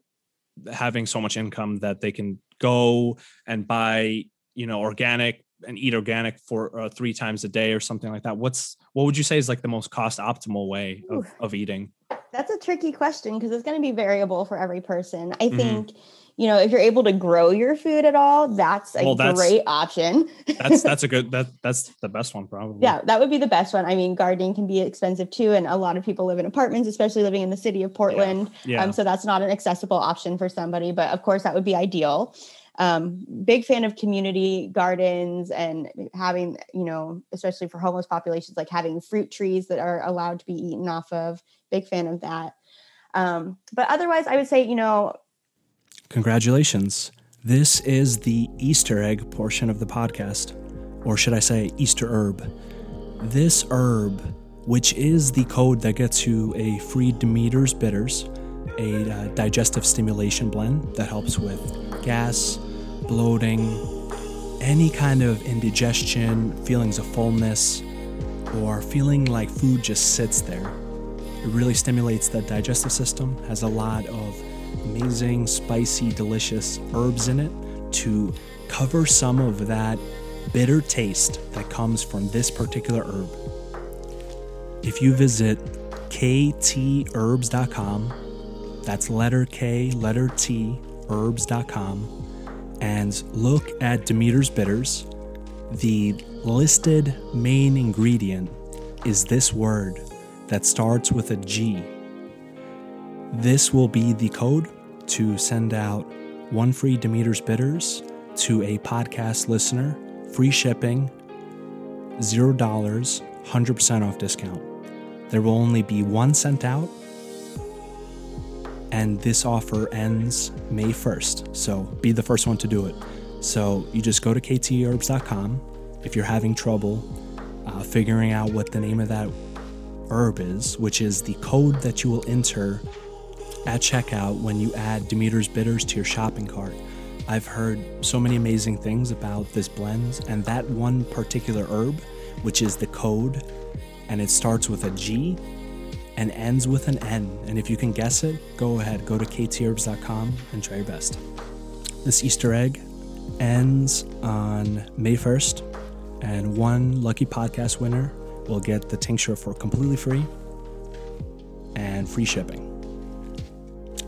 S1: having so much income that they can go and buy, you know, organic and eat organic for uh, three times a day or something like that. What's what would you say is like the most cost optimal way of, of eating?
S2: That's a tricky question because it's going to be variable for every person. I mm-hmm. think you know, if you're able to grow your food at all, that's a well, that's, great option.
S1: that's *laughs* that's a good that that's the best one probably.
S2: Yeah, that would be the best one. I mean, gardening can be expensive too, and a lot of people live in apartments, especially living in the city of Portland. Yeah. yeah. Um, so that's not an accessible option for somebody, but of course that would be ideal. Um, big fan of community gardens and having, you know, especially for homeless populations, like having fruit trees that are allowed to be eaten off of. Big fan of that. Um, but otherwise, I would say, you know,
S1: Congratulations. This is the Easter egg portion of the podcast, or should I say, Easter herb. This herb, which is the code that gets you a free Demeter's Bitters, a uh, digestive stimulation blend that helps with gas, bloating, any kind of indigestion, feelings of fullness, or feeling like food just sits there. It really stimulates the digestive system, has a lot of amazing, spicy, delicious herbs in it to cover some of that bitter taste that comes from this particular herb. If you visit ktherbs.com, that's letter K, letter T, herbs.com, and look at Demeter's Bitters, the listed main ingredient is this word that starts with a G. This will be the code to send out one free Demeter's Bitters to a podcast listener, free shipping, $0, 100% off discount. There will only be one sent out, and this offer ends May 1st. So be the first one to do it. So you just go to ktherbs.com if you're having trouble uh, figuring out what the name of that herb is, which is the code that you will enter at checkout when you add Demeter's Bitters to your shopping cart. I've heard so many amazing things about this blend, and that one particular herb, which is the code, and it starts with a G and ends with an N. And if you can guess it, go ahead, go to ktherbs.com and try your best. This Easter egg ends on May 1st, and one lucky podcast winner will get the tincture for completely free and free shipping.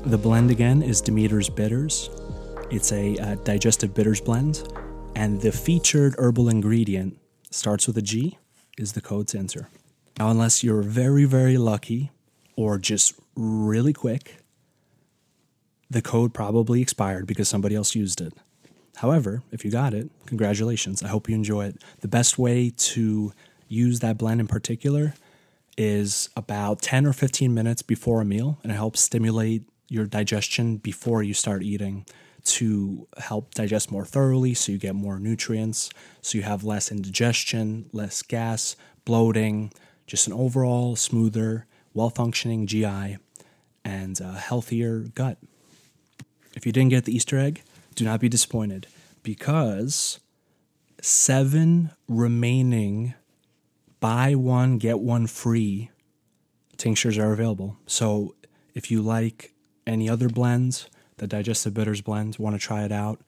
S1: The blend again is Demeter's Bitters. It's a uh, digestive bitters blend, and the featured herbal ingredient starts with a G, is the code to enter. Now, unless you're very, very lucky or just really quick, the code probably expired because somebody else used it. However, if you got it, congratulations. I hope you enjoy it. The best way to use that blend in particular is about 10 or 15 minutes before a meal, and it helps stimulate your digestion before you start eating to help digest more thoroughly so you get more nutrients, so you have less indigestion, less gas, bloating, just an overall smoother, well functioning GI, and a healthier gut. If you didn't get the Easter egg, do not be disappointed because seven remaining buy one, get one free tinctures are available. So if you like any other blends, the Digestive Bitters blend, want to try it out,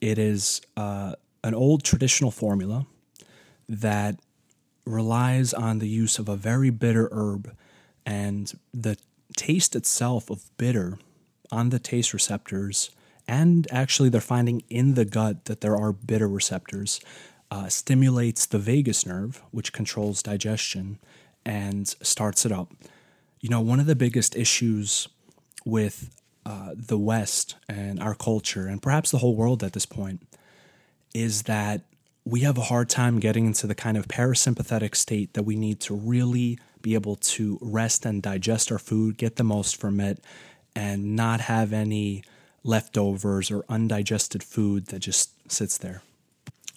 S1: it is uh, an old traditional formula that relies on the use of a very bitter herb and the taste itself of bitter on the taste receptors and actually they're finding in the gut that there are bitter receptors uh, stimulates the vagus nerve which controls digestion and starts it up. You know one of the biggest issues with uh, the west and our culture and perhaps the whole world at this point is that we have a hard time getting into the kind of parasympathetic state that we need to really be able to rest and digest our food, get the most from it, and not have any leftovers or undigested food that just sits there.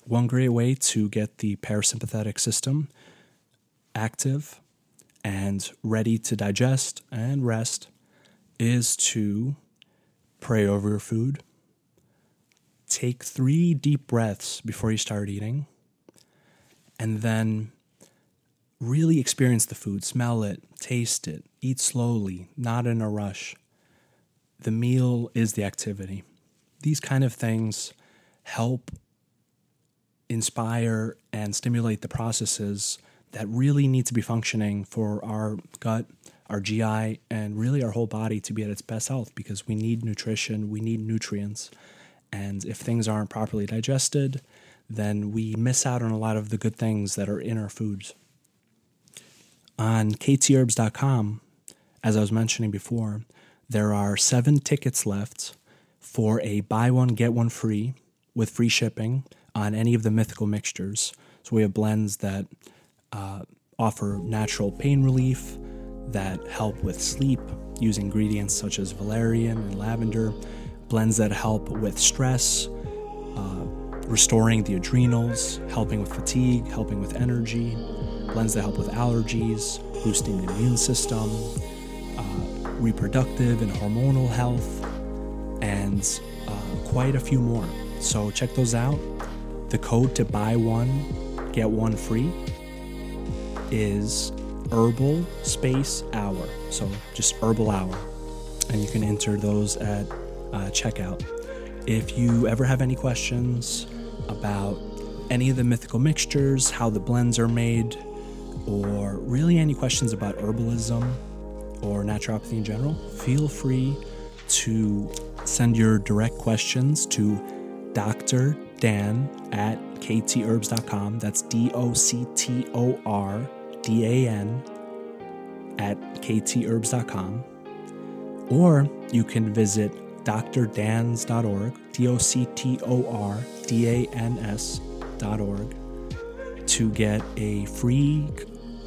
S1: One great way to get the parasympathetic system active and ready to digest and rest is to pray over your food take three deep breaths before you start eating, and then really experience the food, smell it, taste it, eat slowly, not in a rush. The meal is the activity. These kind of things help inspire and stimulate the processes that really need to be functioning for our gut, our GI, and really our whole body to be at its best health because we need nutrition, we need nutrients. And if things aren't properly digested, then we miss out on a lot of the good things that are in our foods. On ktherbs.com, as I was mentioning before, there are seven tickets left for a buy one, get one free with free shipping on any of the mythical mixtures. So we have blends that uh, offer natural pain relief, that help with sleep use ingredients such as valerian and lavender blends that help with stress, uh, restoring the adrenals, helping with fatigue, helping with energy, blends that help with allergies, boosting the immune system, uh, reproductive and hormonal health, and uh, quite a few more. So check those out. The code to buy one, get one free is herbal space hour. So just herbal hour. And you can enter those at uh, checkout. If you ever have any questions about any of the mythical mixtures, how the blends are made, or really any questions about herbalism or naturopathy in general, feel free to send your direct questions to Dr. Dan at ktherbs.com. That's D O C T O R D A N at ktherbs.com. Or you can visit drdans.org, D O C T O R D A N S.org, to get a free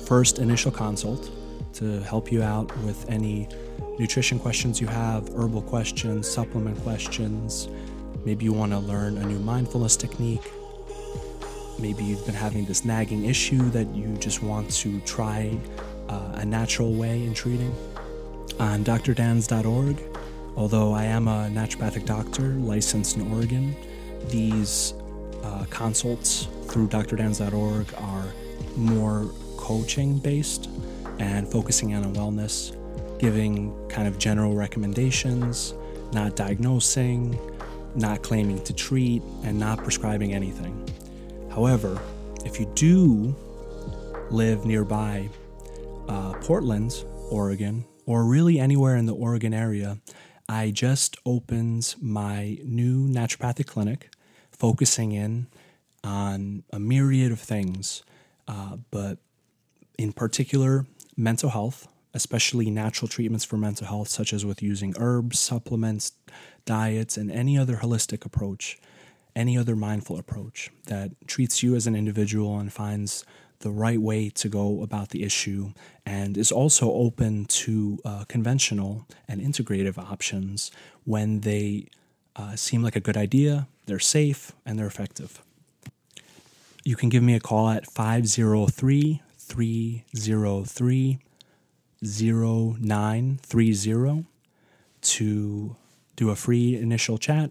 S1: first initial consult to help you out with any nutrition questions you have, herbal questions, supplement questions. Maybe you want to learn a new mindfulness technique. Maybe you've been having this nagging issue that you just want to try uh, a natural way in treating. On drdans.org, although I am a naturopathic doctor licensed in Oregon, these uh, consults through drdans.org are more coaching based and focusing on wellness, giving kind of general recommendations, not diagnosing, not claiming to treat, and not prescribing anything. However, if you do live nearby uh, Portland, Oregon, or really anywhere in the Oregon area, I just opened my new naturopathic clinic, focusing in on a myriad of things, uh, but in particular, mental health, especially natural treatments for mental health, such as with using herbs, supplements, diets, and any other holistic approach, any other mindful approach that treats you as an individual and finds the right way to go about the issue and is also open to uh, conventional and integrative options when they uh, seem like a good idea, they're safe, and they're effective. You can give me a call at 503 303 0930 to do a free initial chat.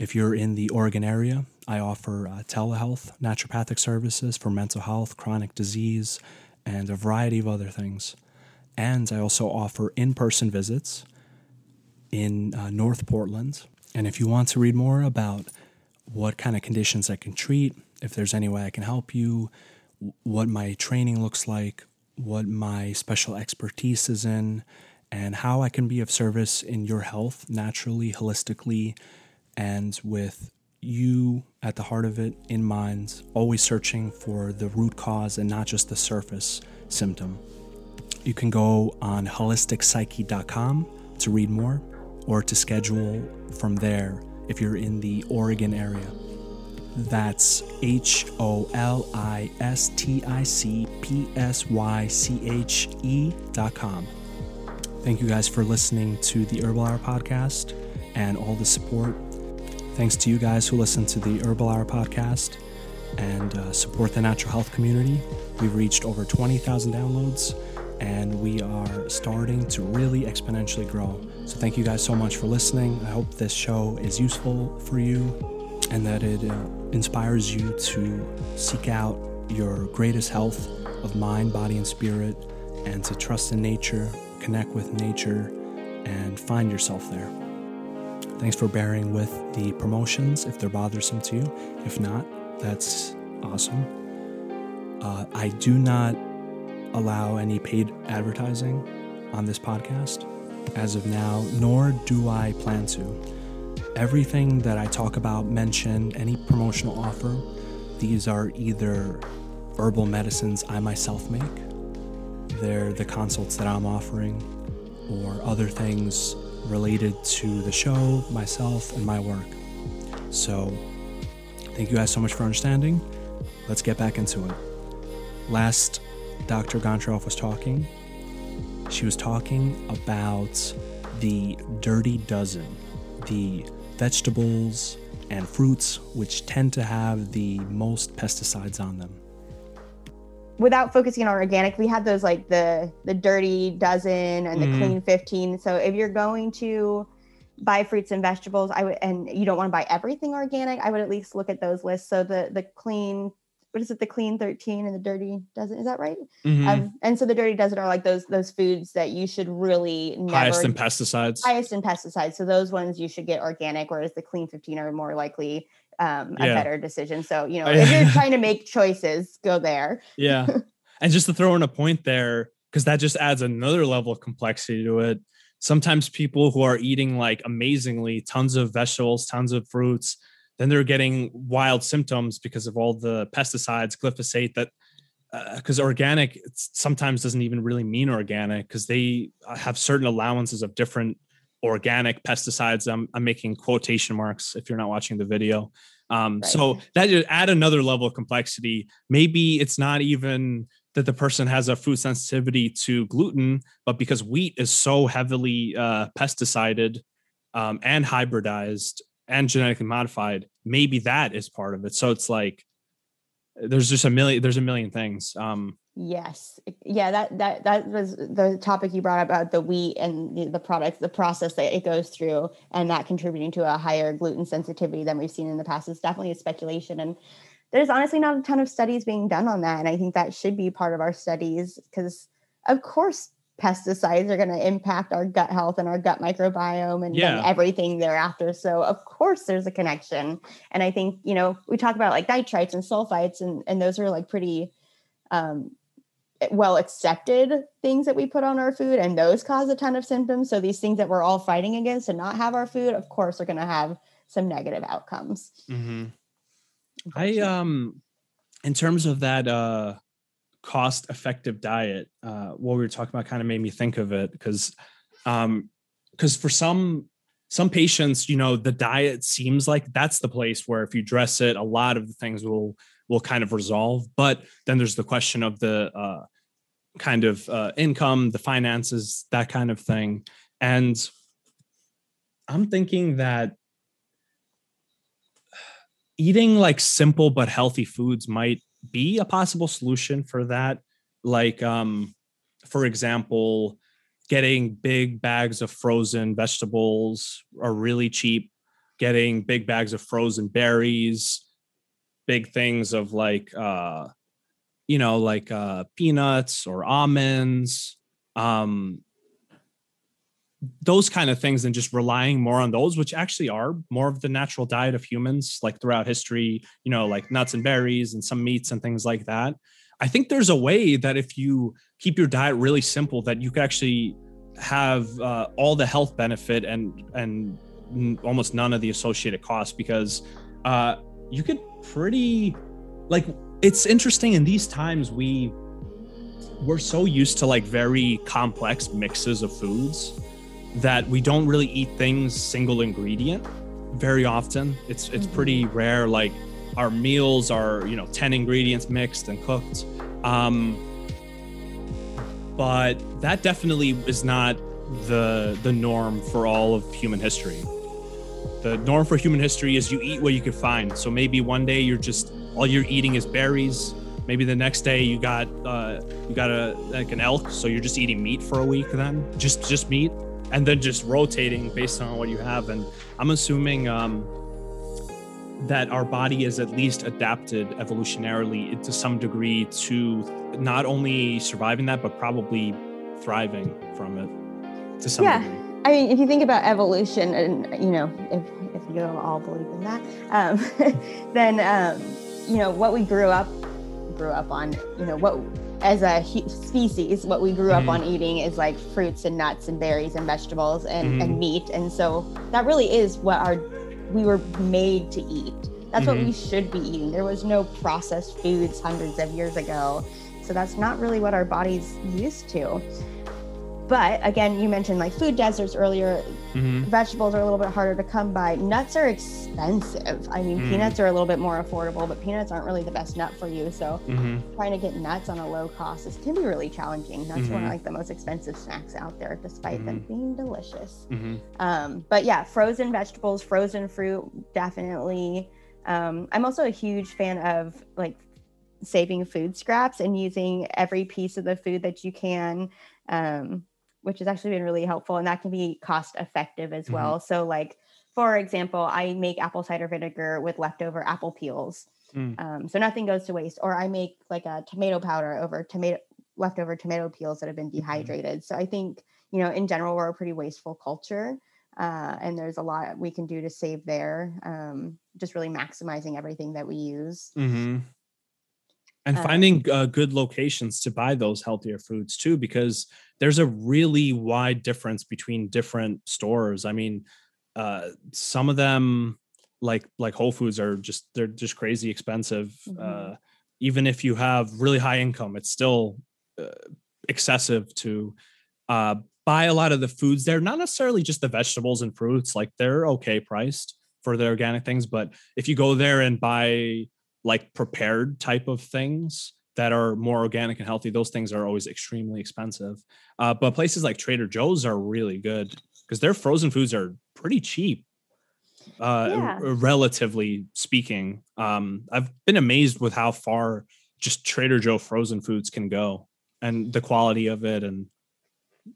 S1: If you're in the Oregon area, I offer uh, telehealth, naturopathic services for mental health, chronic disease, and a variety of other things. And I also offer in person visits in uh, North Portland. And if you want to read more about what kind of conditions I can treat, if there's any way I can help you, what my training looks like, what my special expertise is in, and how I can be of service in your health naturally, holistically, and with you at the heart of it in mind, always searching for the root cause and not just the surface symptom. You can go on holisticpsyche.com to read more or to schedule from there if you're in the Oregon area. That's H O L I S T I C P S Y C H E dot com. Thank you guys for listening to the Herbal Hour podcast and all the support. Thanks to you guys who listen to the Herbal Hour podcast and uh, support the natural health community. We've reached over 20,000 downloads and we are starting to really exponentially grow. So, thank you guys so much for listening. I hope this show is useful for you and that it uh, inspires you to seek out your greatest health of mind, body, and spirit, and to trust in nature, connect with nature, and find yourself there. Thanks for bearing with the promotions if they're bothersome to you. If not, that's awesome. Uh, I do not allow any paid advertising on this podcast as of now, nor do I plan to. Everything that I talk about, mention, any promotional offer, these are either herbal medicines I myself make, they're the consults that I'm offering, or other things related to the show, myself, and my work. So, thank you guys so much for understanding. Let's get back into it. Last, Dr. Goncharoff was talking. She was talking about the dirty dozen, the vegetables and fruits, which tend to have the most pesticides on them.
S2: Without focusing on organic, we have those like the the dirty dozen and the mm. clean 15. So if you're going to buy fruits and vegetables, I would and you don't want to buy everything organic, I would at least look at those lists. So the the clean what is it the clean 13 and the dirty dozen is that right mm-hmm. um, and so the dirty dozen are like those those foods that you should really
S1: never, highest in pesticides
S2: highest in pesticides so those ones you should get organic whereas the clean 15 are more likely um, a yeah. better decision. So you know if you're *laughs* trying to make choices go there.
S1: Yeah. *laughs* And just to throw in a point there because that just adds another level of complexity to it. Sometimes people who are eating like amazingly tons of vegetables tons of fruits then they're getting wild symptoms because of all the pesticides, glyphosate that because uh, organic sometimes doesn't even really mean organic because they uh, have certain allowances of different organic pesticides. I'm, I'm making quotation marks if you're not watching the video. Um, right. So that add another level of complexity. Maybe it's not even that the person has a food sensitivity to gluten, but because wheat is so heavily uh, pesticided um, and hybridized, and genetically modified, maybe that is part of it. So it's like there's just a million there's a million things. Um
S2: Yes. Yeah, that that that was the topic you brought up about the wheat and the, the products, the process that it goes through, and that contributing to a higher gluten sensitivity than we've seen in the past is definitely a speculation. And there's honestly not a ton of studies being done on that. And I think that should be part of our studies because of course pesticides are going to impact our gut health and our gut microbiome and, yeah. and, everything thereafter. So of course there's a connection. And I think, you know, we talk about like nitrites and sulfites and, and those are like pretty um, well accepted things that we put on our food and those cause a ton of symptoms. So these things that we're all fighting against and not have our food, of course, are going to have some negative outcomes.
S1: Mm-hmm. I, um, in terms of that, uh, cost effective diet uh, what we were talking about kind of made me think of it because um because for some some patients you know the diet seems like that's the place where if you dress it a lot of the things will will kind of resolve. But then there's the question of the uh kind of uh, income the finances that kind of thing. And i'm thinking that eating like simple but healthy foods might be a possible solution for that. Like um for example getting big bags of frozen vegetables are really cheap. Getting big bags of frozen berries big things of like uh you know like uh peanuts or almonds um those kind of things and just relying more on those which actually are more of the natural diet of humans like throughout history you know like nuts and berries and some meats and things like that. I think there's a way that if you keep your diet really simple that you could actually have uh, all the health benefit and and almost none of the associated costs because uh, you could pretty like it's interesting in these times we we're so used to like very complex mixes of foods that we don't really eat things single ingredient very often. It's it's mm-hmm. pretty rare. Like our meals are you know ten ingredients mixed and cooked, um, but that definitely is not the the norm for all of human history. The norm for human history is you eat what you can find. So maybe one day you're just all you're eating is berries. Maybe the next day you got uh, you got a like an elk, so you're just eating meat for a week. Then just just meat and then just rotating based on what you have. And I'm assuming um, that our body is at least adapted evolutionarily to some degree to not only surviving that, but probably thriving from it to some yeah. degree.
S2: I mean, if you think about evolution, and you know, if if you all believe in that, um, *laughs* then um, you know what we grew up grew up on. You know what as a species, what we grew up mm-hmm. on eating is like fruits and nuts and berries and vegetables and, mm-hmm. and meat. And so that really is what our we were made to eat. That's mm-hmm. what we should be eating. There was no processed foods hundreds of years ago. So that's not really what our bodies used to. But again, you mentioned like food deserts earlier. Mm-hmm. Vegetables are a little bit harder to come by. Nuts are expensive. I mean, mm-hmm. peanuts are a little bit more affordable, but peanuts aren't really the best nut for you. So mm-hmm. trying to get nuts on a low cost is can be really challenging. Nuts are one of like the most expensive snacks out there, despite them mm-hmm. being delicious. Mm-hmm. Um, but yeah, frozen vegetables, frozen fruit, definitely. Um, I'm also a huge fan of like saving food scraps and using every piece of the food that you can um, which has actually been really helpful and that can be cost effective as mm-hmm. well so like for example i make apple cider vinegar with leftover apple peels Mm. Um, so nothing goes to waste. Or I make like a tomato powder over tomato leftover tomato peels that have been mm-hmm. dehydrated. So I think you know in general we're a pretty wasteful culture. Uh, and there's a lot we can do to save there. Um, just really maximizing everything that we use.
S1: Mm-hmm and uh, finding uh, good locations to buy those healthier foods too because there's a really wide difference between different stores. I mean uh, some of them like like whole foods are just they're just crazy expensive. Mm-hmm. Uh, even if you have really high income it's still uh, excessive to uh, buy a lot of the foods there. Not necessarily just the vegetables and fruits like they're okay priced for the organic things but if you go there and buy like prepared type of things that are more organic and healthy, those things are always extremely expensive. Uh, but places like Trader Joe's are really good because their frozen foods are pretty cheap, uh, yeah. r- relatively speaking. Um, I've been amazed with how far just Trader Joe frozen foods can go and the quality of it and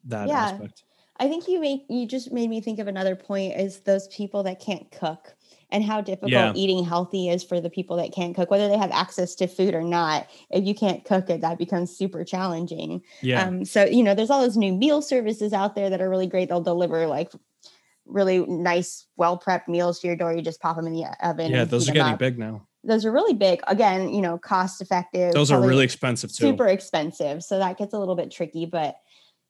S1: that yeah. aspect.
S2: I think you make you just made me think of another point is those people that can't cook and how difficult yeah. eating healthy is for the people that can't cook, whether they have access to food or not. If you can't cook it, that becomes super challenging. Yeah. Um, so, you know, there's all those new meal services out there that are really great. They'll deliver like really nice, well prepped meals to your door. You just pop them in the oven.
S1: Yeah, those are getting up. big now.
S2: Those are really big. Again, you know, cost effective.
S1: Those are really expensive too.
S2: Super expensive. So that gets a little bit tricky. But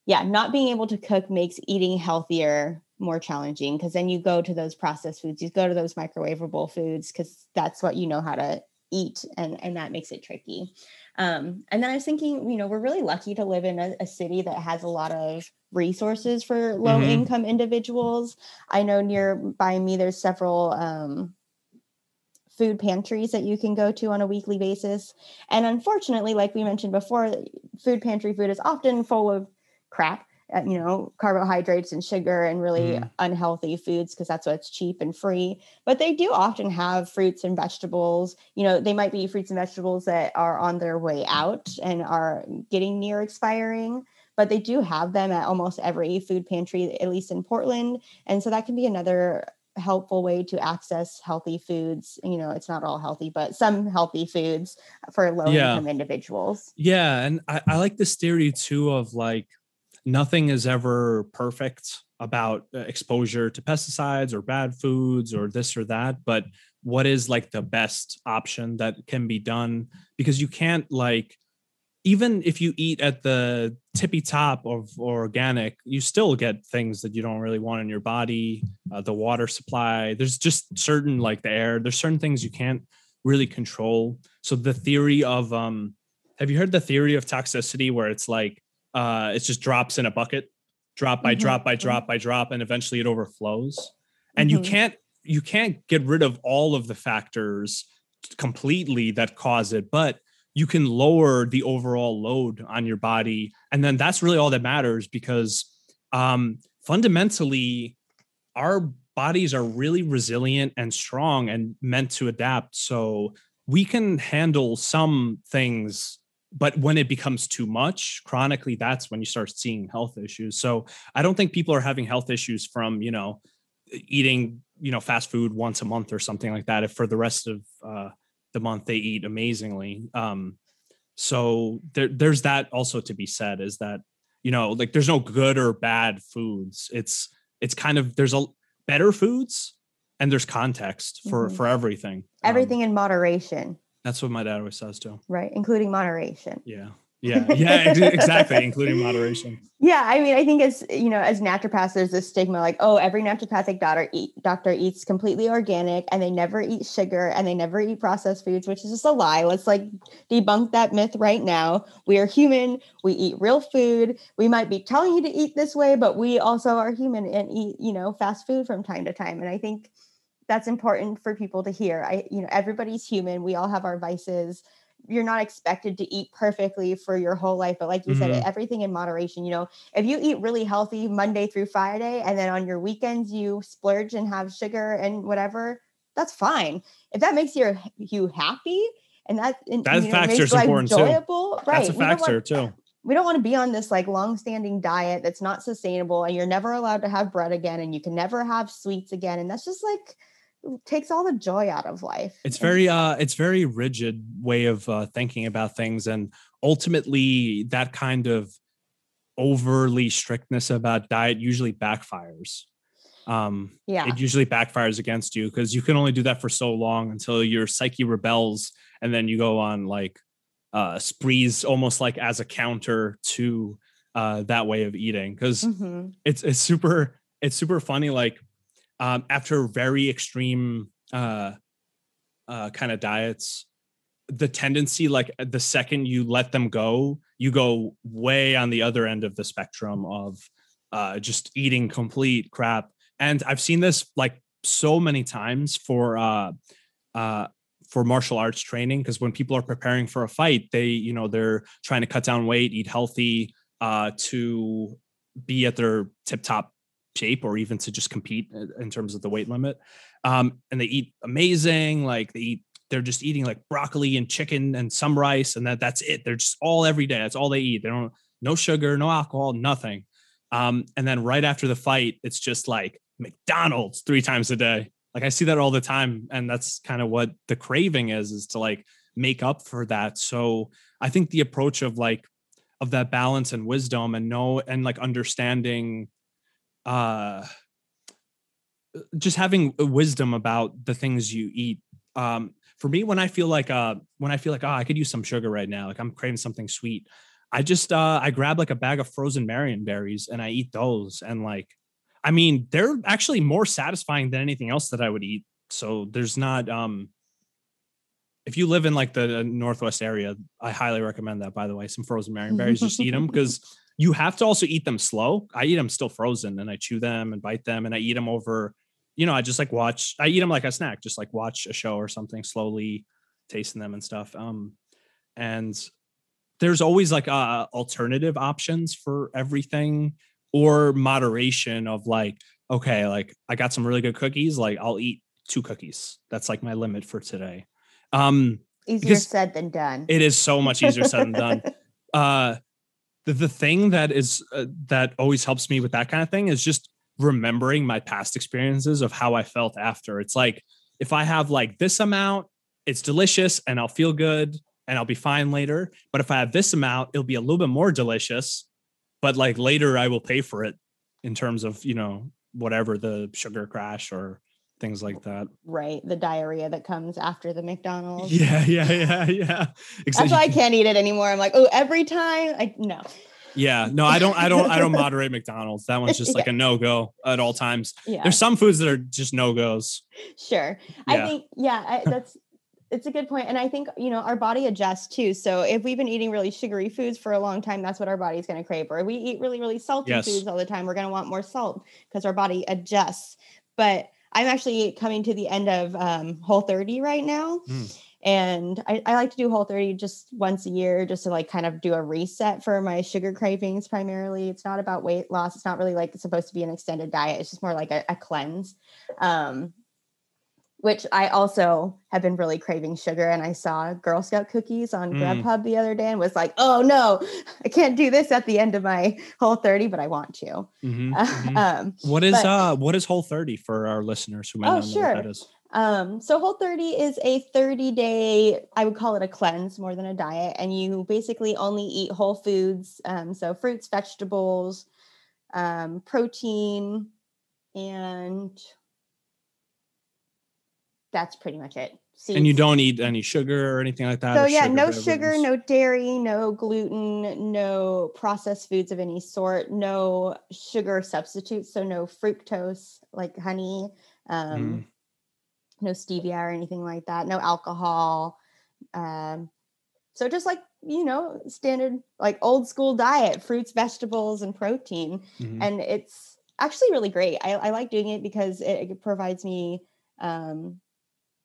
S2: yeah, not being able to cook makes eating healthier more challenging because then you go to those processed foods, you go to those microwavable foods because that's what you know how to eat and and that makes it tricky. Um, and then i was thinking you know we're really lucky to live in a, a city that has a lot of resources for low mm-hmm. income individuals. I know nearby me there's several um, food pantries that you can go to on a weekly basis. And unfortunately like we mentioned before food pantry food is often full of crap you know carbohydrates and sugar and really mm. unhealthy foods because that's what's cheap and free. But they do often have fruits and vegetables. You know they might be fruits and vegetables that are on their way out and are getting near expiring but they do have them at almost every food pantry at least in portland. And so that can be another helpful way to access healthy foods. You know it's not all healthy but some healthy foods for low income yeah. individuals.
S1: Yeah and I, I like this theory too of like nothing is ever perfect about uh, exposure to pesticides or bad foods or this or that but what is like the best option that can be done? Because you can't like even if you eat at the tippy top of organic you still get things that you don't really want in your body uh, the water supply. There's just certain like the air there's certain things you can't really control. So the theory of um have you heard the theory of toxicity where it's like uh, it just drops in a bucket, drop by mm-hmm. drop by drop by drop, and eventually it overflows. And mm-hmm. you can't you can't get rid of all of the factors completely that cause it, but you can lower the overall load on your body, and then that's really all that matters because um, fundamentally, our bodies are really resilient and strong and meant to adapt. So we can handle some things but when it becomes too much chronically that's when you start seeing health issues. So i don't think people are having health issues from you know eating you know fast food once a month or something like that. If for the rest of uh, the month they eat amazingly um, so there, there's that also to be said is that you know like there's no good or bad foods. It's it's kind of there's a better foods and there's context for mm-hmm. for everything.
S2: Everything um, in moderation
S1: that's what my dad always says too.
S2: Right, including moderation.
S1: Yeah. Yeah, yeah, exactly, including moderation. *laughs*
S2: Yeah, I mean, I think as you know, as naturopaths, there's this stigma like, oh, every naturopathic doctor eat, doctor eats completely organic, and they never eat sugar, and they never eat processed foods, which is just a lie. Let's like debunk that myth right now. We are human. We eat real food. We might be telling you to eat this way, but we also are human and eat, you know, fast food from time to time. And I think that's important for people to hear. I, you know, everybody's human. We all have our vices. You're not expected to eat perfectly for your whole life, but like you mm-hmm. said, everything in moderation. You know, if you eat really healthy Monday through Friday, and then on your weekends you splurge and have sugar and whatever, that's fine. If that makes you you happy and that
S1: that you know, factor is important enjoyable, too. Right? That's a factor too
S2: we don't want to be on this like long-standing diet that's not sustainable and you're never allowed to have bread again and you can never have sweets again and that's just like takes all the joy out of life.
S1: It's very uh it's very rigid way of uh, thinking about things and ultimately that kind of overly strictness about diet usually backfires. Um
S2: yeah.
S1: it usually backfires against you because you can only do that for so long until your psyche rebels and then you go on like uh sprees almost like as a counter to uh that way of eating because
S2: Mhm.
S1: it's it's super it's super funny like um after very extreme uh uh kind of diets the tendency like the second you let them go you go way on the other end of the spectrum of uh just eating complete crap. And i've seen this like so many times for uh uh for martial arts training because when people are preparing for a fight they you know they're trying to cut down weight eat healthy uh to be at their tip top shape or even to just compete in in terms of the weight limit. Um, and they eat amazing, like they eat, they're just eating like broccoli and chicken and some rice, and that that's it. They're just all every day. That's all they eat. They don't no sugar, no alcohol, nothing. Um, and then right after the fight, it's just like McDonald's three times a day. Like I see that all the time, and that's kind of what the craving is, is to like make up for that. So I think the approach of like of that balance and wisdom and know and like understanding uh just having wisdom about the things you eat. Um for me when i feel like uh when i feel like oh i could use some sugar right now like i'm craving something sweet i just uh i grab like a bag of frozen marionberries and i eat those and like i mean they're actually more satisfying than anything else that i would eat. So there's not um if you live in like the northwest area i highly recommend that by the way some frozen marionberries just eat them because *laughs* you have to also eat them slow. I eat them still frozen and i chew them and bite them and i eat them over you know i just like watch i eat them like a snack just like watch a show or something slowly tasting them and stuff um and there's always like uh alternative options for everything or moderation of like okay like i got some really good cookies like i'll eat two cookies. That's like my limit for today. Um
S2: Easier said than done.
S1: it is so much easier said than done. *laughs* Uh the, the thing that is uh, that always helps me with that kind of thing is just remembering my past experiences of how i felt after. It's like if i have like this amount it's delicious and i'll feel good and i'll be fine later. But if i have this amount it'll be a little bit more delicious but like later i will pay for it in terms of you know whatever the sugar crash or things like that
S2: right. The diarrhea that comes after the *laughs* McDonald's.
S1: yeah yeah yeah yeah *laughs*
S2: That's why I *laughs* can't eat it anymore. I'm like, oh, every time I no.
S1: Yeah, no, I don't, I don't, I don't moderate McDonald's. That one's just like a no go at all times.
S2: Yeah.
S1: There's some foods that are just no goes.
S2: Sure. I think, yeah, I, that's it's a good point. And I think, you know, our body adjusts too. So if we've been eating really sugary foods for a long time, that's what our body's going to crave. Or we eat really, really salty
S1: Yes.
S2: foods all the time, we're going to want more salt because our body adjusts. But I'm actually coming to the end of um, Whole 30 right now.
S1: Mm.
S2: And I, I like to do Whole 30 just once a year, just to like kind of do a reset for my sugar cravings primarily. It's not about weight loss. It's not really like it's supposed to be an extended diet. It's just more like a, a cleanse. Um, which I also have been really craving sugar. And I saw Girl Scout cookies on
S1: Mm.
S2: Grubhub the other day and was like, oh no, I can't do this at the end of my whole 30, but I want to.
S1: Mhm,
S2: Uh, *laughs*
S1: mhm.
S2: um,
S1: what is
S2: but-
S1: uh what is Whole 30 for our listeners who might
S2: Oh,
S1: not know
S2: sure.
S1: what that is?
S2: um, so Whole 30 is a 30 day, I would call it a cleanse more than a diet. And you basically only eat whole foods. Um, so fruits, vegetables, um, protein, and that's pretty much it.
S1: And you don't eat any sugar or anything like that.
S2: So yeah, no
S1: derivatives?
S2: sugar, no dairy, no gluten, no processed foods of any sort, no sugar substitutes, so no fructose like honey, um,
S1: Mm.
S2: no stevia or anything like that, no alcohol. Um, so just like you know, standard like old school diet, fruits, vegetables, and protein
S1: Mhm.
S2: and it's actually really great. I, I like doing it because it, it provides me um,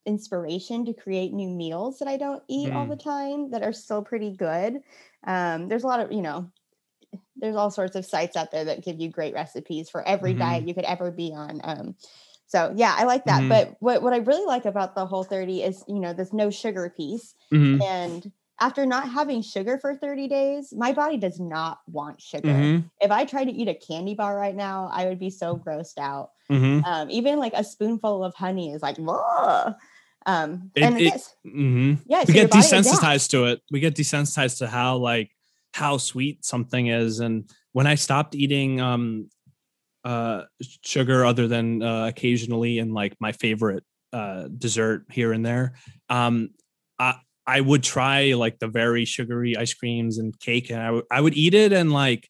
S2: inspiration to create new meals that I don't eat all
S1: Mm.
S2: the time that are still pretty good. Um, there's a lot of you know, there's all sorts of sites out there that give you great recipes for every
S1: Mhm.
S2: diet you could ever be on. Um, so yeah, I like that.
S1: Mhm.
S2: But what what I really like about the Whole 30 is you know this no sugar piece
S1: Mhm.
S2: and after not having sugar for 30 days, my body does not want sugar.
S1: Mhm.
S2: If I tried to eat a candy bar right now, I would be so grossed out.
S1: Mhm.
S2: Um, even like a spoonful of honey is like, Whoa. um,
S1: It-
S2: and
S1: it-
S2: guess,
S1: hmm
S2: yeah,
S1: we
S2: so
S1: get desensitized to it. We get desensitized to how like how sweet something is. And when I stopped eating um uh sugar other than uh, occasionally and like my favorite uh dessert here and there, um I I would try like the very sugary ice creams and cake and I would I would eat it and like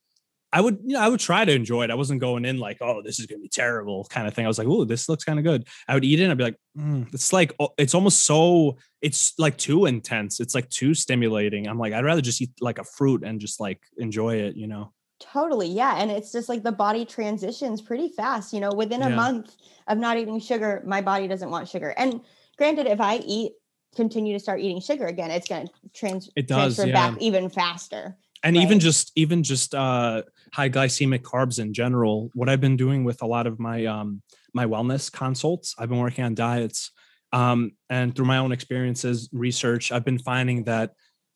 S1: I would, you know, I would try to enjoy it. I wasn't going in like, oh, this is gonna be terrible, kind of thing. I was like, oh, this looks kind of good. I would eat it and I'd be like, mm, it's like, it's almost so, it's like too intense. It's like too stimulating. I'm like, I'd rather just eat like a fruit and just like enjoy it, you know?
S2: Totally. Yeah. And it's just like the body transitions pretty fast. You know, within a
S1: Yeah.
S2: month of not eating sugar, my body doesn't want sugar. And granted, if I eat, continue to start eating sugar again, it's going to trans-
S1: It does,
S2: transfer
S1: yeah.
S2: back even faster.
S1: and even just even just uh high glycemic carbs in general what i've been doing with a lot of my um my wellness consults i've been working on diets um and through my own experiences research i've been finding that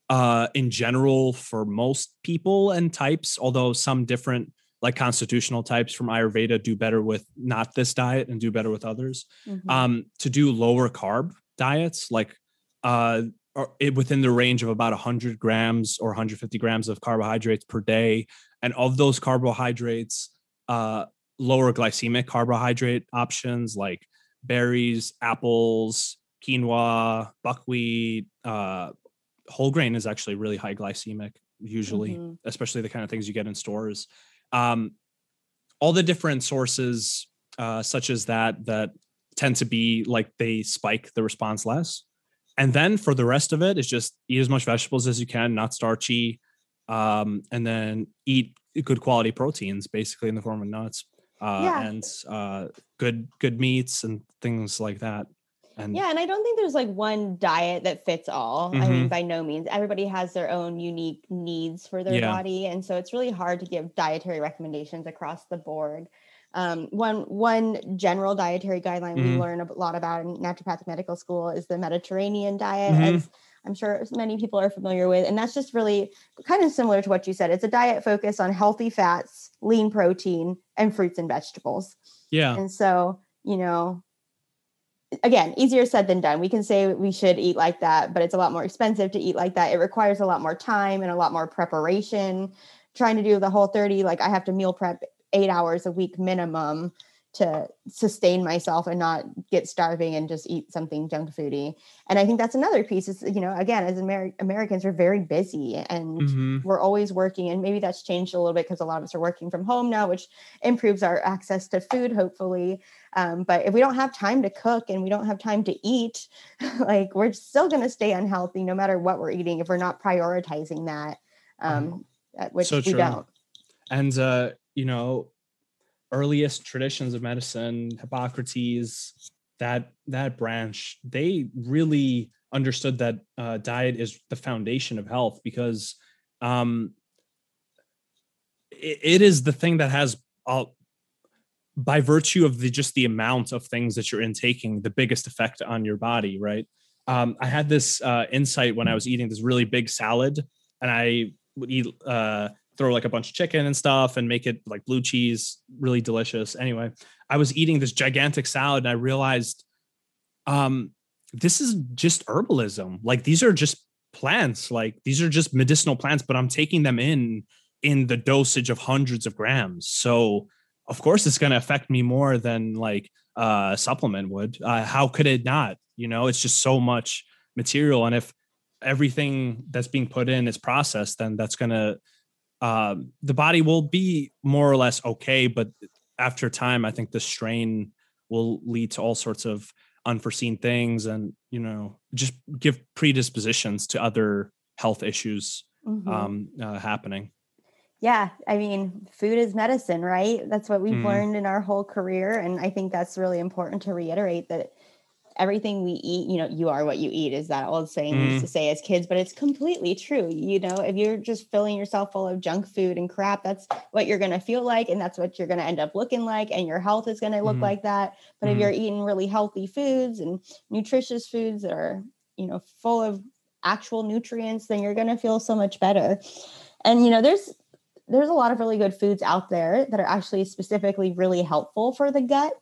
S1: uh in general for most people and types although some different like constitutional types from ayurveda do better with not this diet and do better with others
S2: Mhm.
S1: um, to do lower carb diets, like uh, it, within the range of about 100 grams or 150 grams of carbohydrates per day. And of those carbohydrates, uh, lower glycemic carbohydrate options like berries, apples, quinoa, buckwheat, uh, whole grain is actually really high glycemic, usually,
S2: Mhm.
S1: especially the kind of things you get in stores. Um, all the different sources, uh, such as that, that tend to be like they spike the response less. And then for the rest of it, it's just eat as much vegetables as you can, not starchy, um, and then eat good quality proteins, basically in the form of nuts uh,
S2: Yeah.
S1: and uh, good good meats and things like that. And
S2: Yeah, and I don't think there's like one diet that fits all. I
S1: Mhm.
S2: mean, by no means. Everybody has their own unique needs for their
S1: Yeah.
S2: body, and so it's really hard to give dietary recommendations across the board. Um, one one general dietary guideline we
S1: Mhm.
S2: learn a lot about in naturopathic medical school is the Mediterranean diet,
S1: Mhm.
S2: as I'm sure many people are familiar with, and that's just really kind of similar to what you said. It's a diet focused on healthy fats, lean protein, and fruits and vegetables.
S1: yeah,
S2: And so, you know, again, easier said than done. We can say we should eat like that, but it's a lot more expensive to eat like that. It requires a lot more time and a lot more preparation. Trying to do the whole 30, like I have to meal prep eight hours a week minimum to sustain myself and not get starving and just eat something junk foody. And I think that's another piece is, you know, again, as Amer- Americans, we're very busy and
S1: Mhm.
S2: we're always working and maybe that's changed a little bit because a lot of us are working from home now which improves our access to food hopefully um, but if we don't have time to cook and we don't have time to eat *laughs* like we're still going to stay unhealthy no matter what we're eating if we're not prioritizing that um, uh, which
S1: So
S2: we
S1: true.
S2: don't
S1: and uh, you know, earliest traditions of medicine, Hippocrates, that that branch, they really understood that uh, diet is the foundation of health because um, it, it is the thing that has uh, by virtue of the just the amount of things that you're intaking the biggest effect on your body right? Um, i had this uh, insight when i was eating this really big salad and i would eat uh, throw like a bunch of chicken and stuff and make it like blue cheese really delicious. Anyway i was eating this gigantic salad and i realized um this is just herbalism. Like these are just plants. Like these are just medicinal plants but i'm taking them in in the dosage of hundreds of grams. So of course it's going to affect me more than like uh, a supplement would. Uh, how could it not? You know it's just so much material. And if everything that's being put in is processed then that's going to um, the body will be more or less okay but after time i think the strain will lead to all sorts of unforeseen things and you know just give predispositions to other health issues
S2: Mhm.
S1: um, uh, happening
S2: yeah i mean food is medicine right that's what we've
S1: Mhm.
S2: learned in our whole career and i think that's really important to reiterate that everything we eat you know you are what you eat is that old saying we used to say as kids but it's completely true you know if you're just filling yourself full of junk food and crap that's what you're going to feel like and that's what you're going to end up looking like and your health is going to look
S1: Mhm.
S2: like that but if
S1: Mhm.
S2: you're eating really healthy foods and nutritious foods that are you know full of actual nutrients, then you're going to feel so much better. And you know, there's there's a lot of really good foods out there that are actually specifically really helpful for the gut.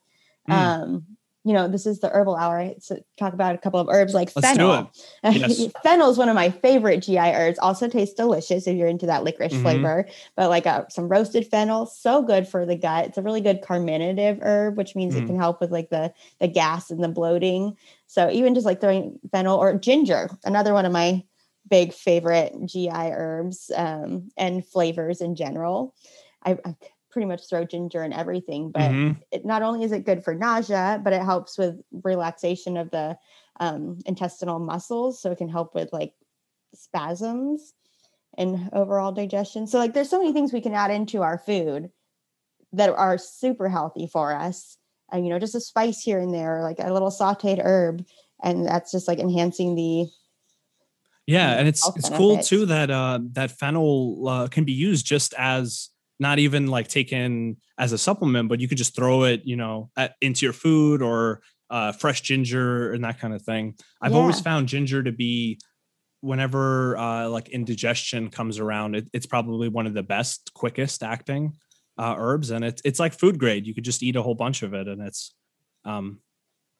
S2: Mm. Um, you know, this is the herbal hour. So talk about a couple of herbs like Let's fennel. Yes. *laughs* fennel is one of my favorite GI herbs. Also tastes delicious if you're into that licorice mm-hmm. flavor. But like a, uh, some roasted fennel, so good for the gut. It's a really good carminative herb, which means mm. it can help with like the the gas and the bloating. So even just like throwing fennel or ginger, another one of my big favorite GI herbs um, and flavors in general. I, I, pretty much throw ginger in everything, but mm-hmm. it, not only is it good for nausea, but it helps with relaxation of the um, intestinal muscles. So it can help with like spasms and overall digestion. So like there's so many things we can add into our food that are super healthy for us. And you know, just a spice here and there, like a little sauteed herb, and that's just like enhancing the
S1: yeah, and it's it's cool too that uh, that fennel uh, can be used just as not even like taken as a supplement, but you could just throw it, you know, at, into your food or uh, fresh ginger and that kind of thing. I've yeah. always found ginger to be whenever uh, like indigestion comes around, it, it's probably one of the best, quickest acting uh, herbs, and it's it's like food grade. You could just eat a whole bunch of it, and it's um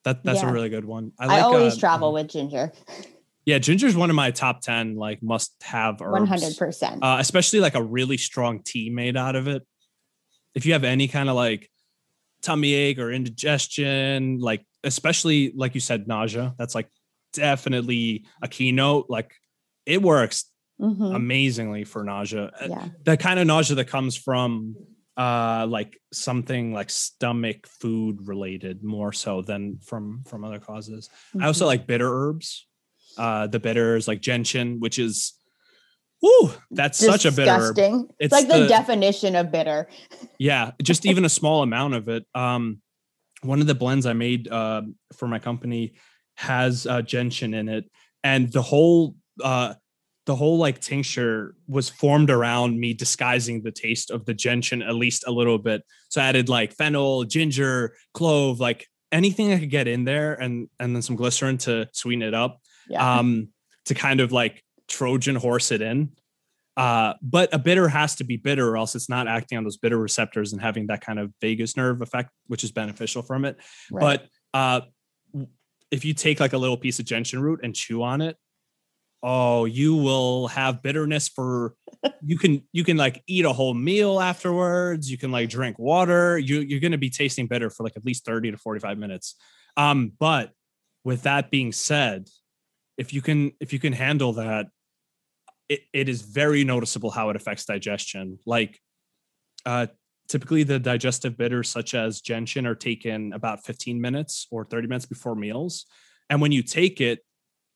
S1: that that's yeah. a really good one.
S2: I, like, I always uh, travel um, with ginger. *laughs*
S1: Yeah, ginger's one of my top 10 like must have herbs.
S2: 100%.
S1: Uh, especially like a really strong tea made out of it. If you have any kind of like tummy ache or indigestion, like especially like you said nausea, that's like definitely a keynote like it works mm-hmm. amazingly for nausea. Uh, yeah. The kind of nausea that comes from uh like something like stomach food related more so than from from other causes. Mm-hmm. I also mm-hmm. like bitter herbs uh, the bitters like gentian, which is Ooh, that's Disgusting. such a bitter.
S2: It's like the, the, definition of bitter.
S1: Yeah, just even a *laughs* small amount of it. Um, one of the blends I made uh, for my company has uh, gentian in it, and the whole uh, the whole like tincture was formed around me disguising the taste of the gentian at least a little bit. So I added like fennel, ginger, clove, like anything I could get in there, and and then some glycerin to sweeten it up yeah. um, to kind of like Trojan horse it in. Uh, but a bitter has to be bitter, or else it's not acting on those bitter receptors and having that kind of vagus nerve effect, which is beneficial from it. Right. But uh, if you take like a little piece of gentian root and chew on it, oh, you will have bitterness for *laughs* you can you can like eat a whole meal afterwards. You can like drink water. You you're gonna be tasting bitter for like at least 30 to 45 minutes. Um, but with that being said, if you can if you can handle that it, it is very noticeable how it affects digestion. Like uh typically the digestive bitters such as gentian are taken about 15 minutes or 30 minutes before meals. And when you take it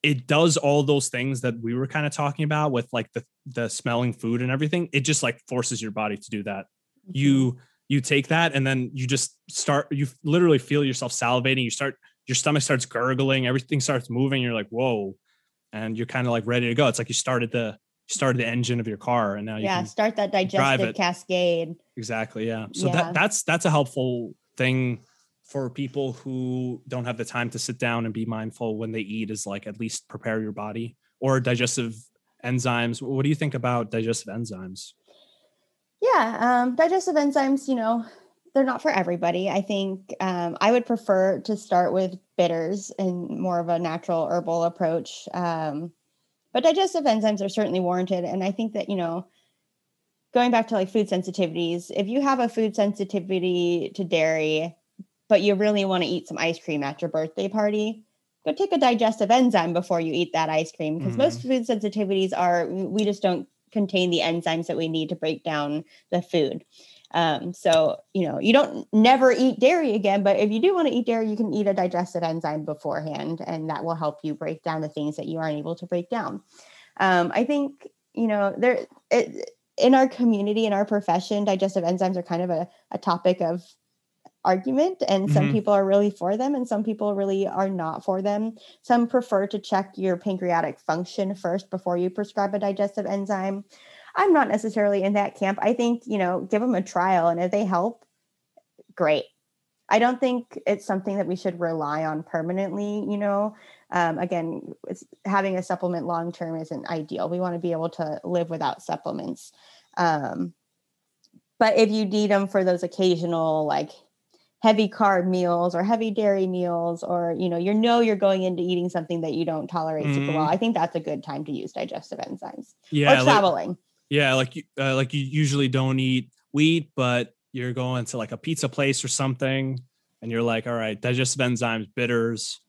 S1: it does all those things that we were kind of talking about with like the the smelling food and everything. It just like forces your body to do that. Mm-hmm. you you take that and then you just start you literally feel yourself salivating. You start your stomach starts gurgling, everything starts moving. You're like, whoa. And you're kind of like ready to go. It's like you started the you started the engine of your car and now you
S2: yeah, start that digestive cascade.
S1: Exactly. Yeah. So yeah. that that's that's a helpful thing for people who don't have the time to sit down and be mindful when they eat is like at least prepare your body or digestive enzymes. What do you think about digestive enzymes?
S2: Yeah, um, digestive enzymes, you know, they're not for everybody. I think um, I would prefer to start with bitters and more of a natural herbal approach. Um, but digestive enzymes are certainly warranted. And I think that, you know, going back to like food sensitivities, if you have a food sensitivity to dairy, but you really want to eat some ice cream at your birthday party, go take a digestive enzyme before you eat that ice cream because mm-hmm. most food sensitivities are, we just don't contain the enzymes that we need to break down the food. Um, so, you know, you don't never eat dairy again, but if you do want to eat dairy, you can eat a digestive enzyme beforehand, and that will help you break down the things that you aren't able to break down. Um, I think, you know, there it, in our community, in our profession, digestive enzymes are kind of a, a topic of argument and some mm-hmm. people are really for them and some people really are not for them some prefer to check your pancreatic function first before you prescribe a digestive enzyme I'm not necessarily in that camp. I think, you know, give them a trial and if they help, great. I don't think it's something that we should rely on permanently, you know. um, again, having a supplement long term isn't ideal. We want to be able to live without supplements. Um, but if you need them for those occasional, like heavy carb meals or heavy dairy meals, or you know, you know you're going into eating something that you don't tolerate mm-hmm. super well, mm-hmm. I think that's a good time to use digestive enzymes.
S1: Yeah,
S2: or traveling.
S1: Like, yeah, like you, uh, like you usually don't eat wheat, but you're going to like a pizza place or something, and you're like, all right, digestive enzymes, bitters,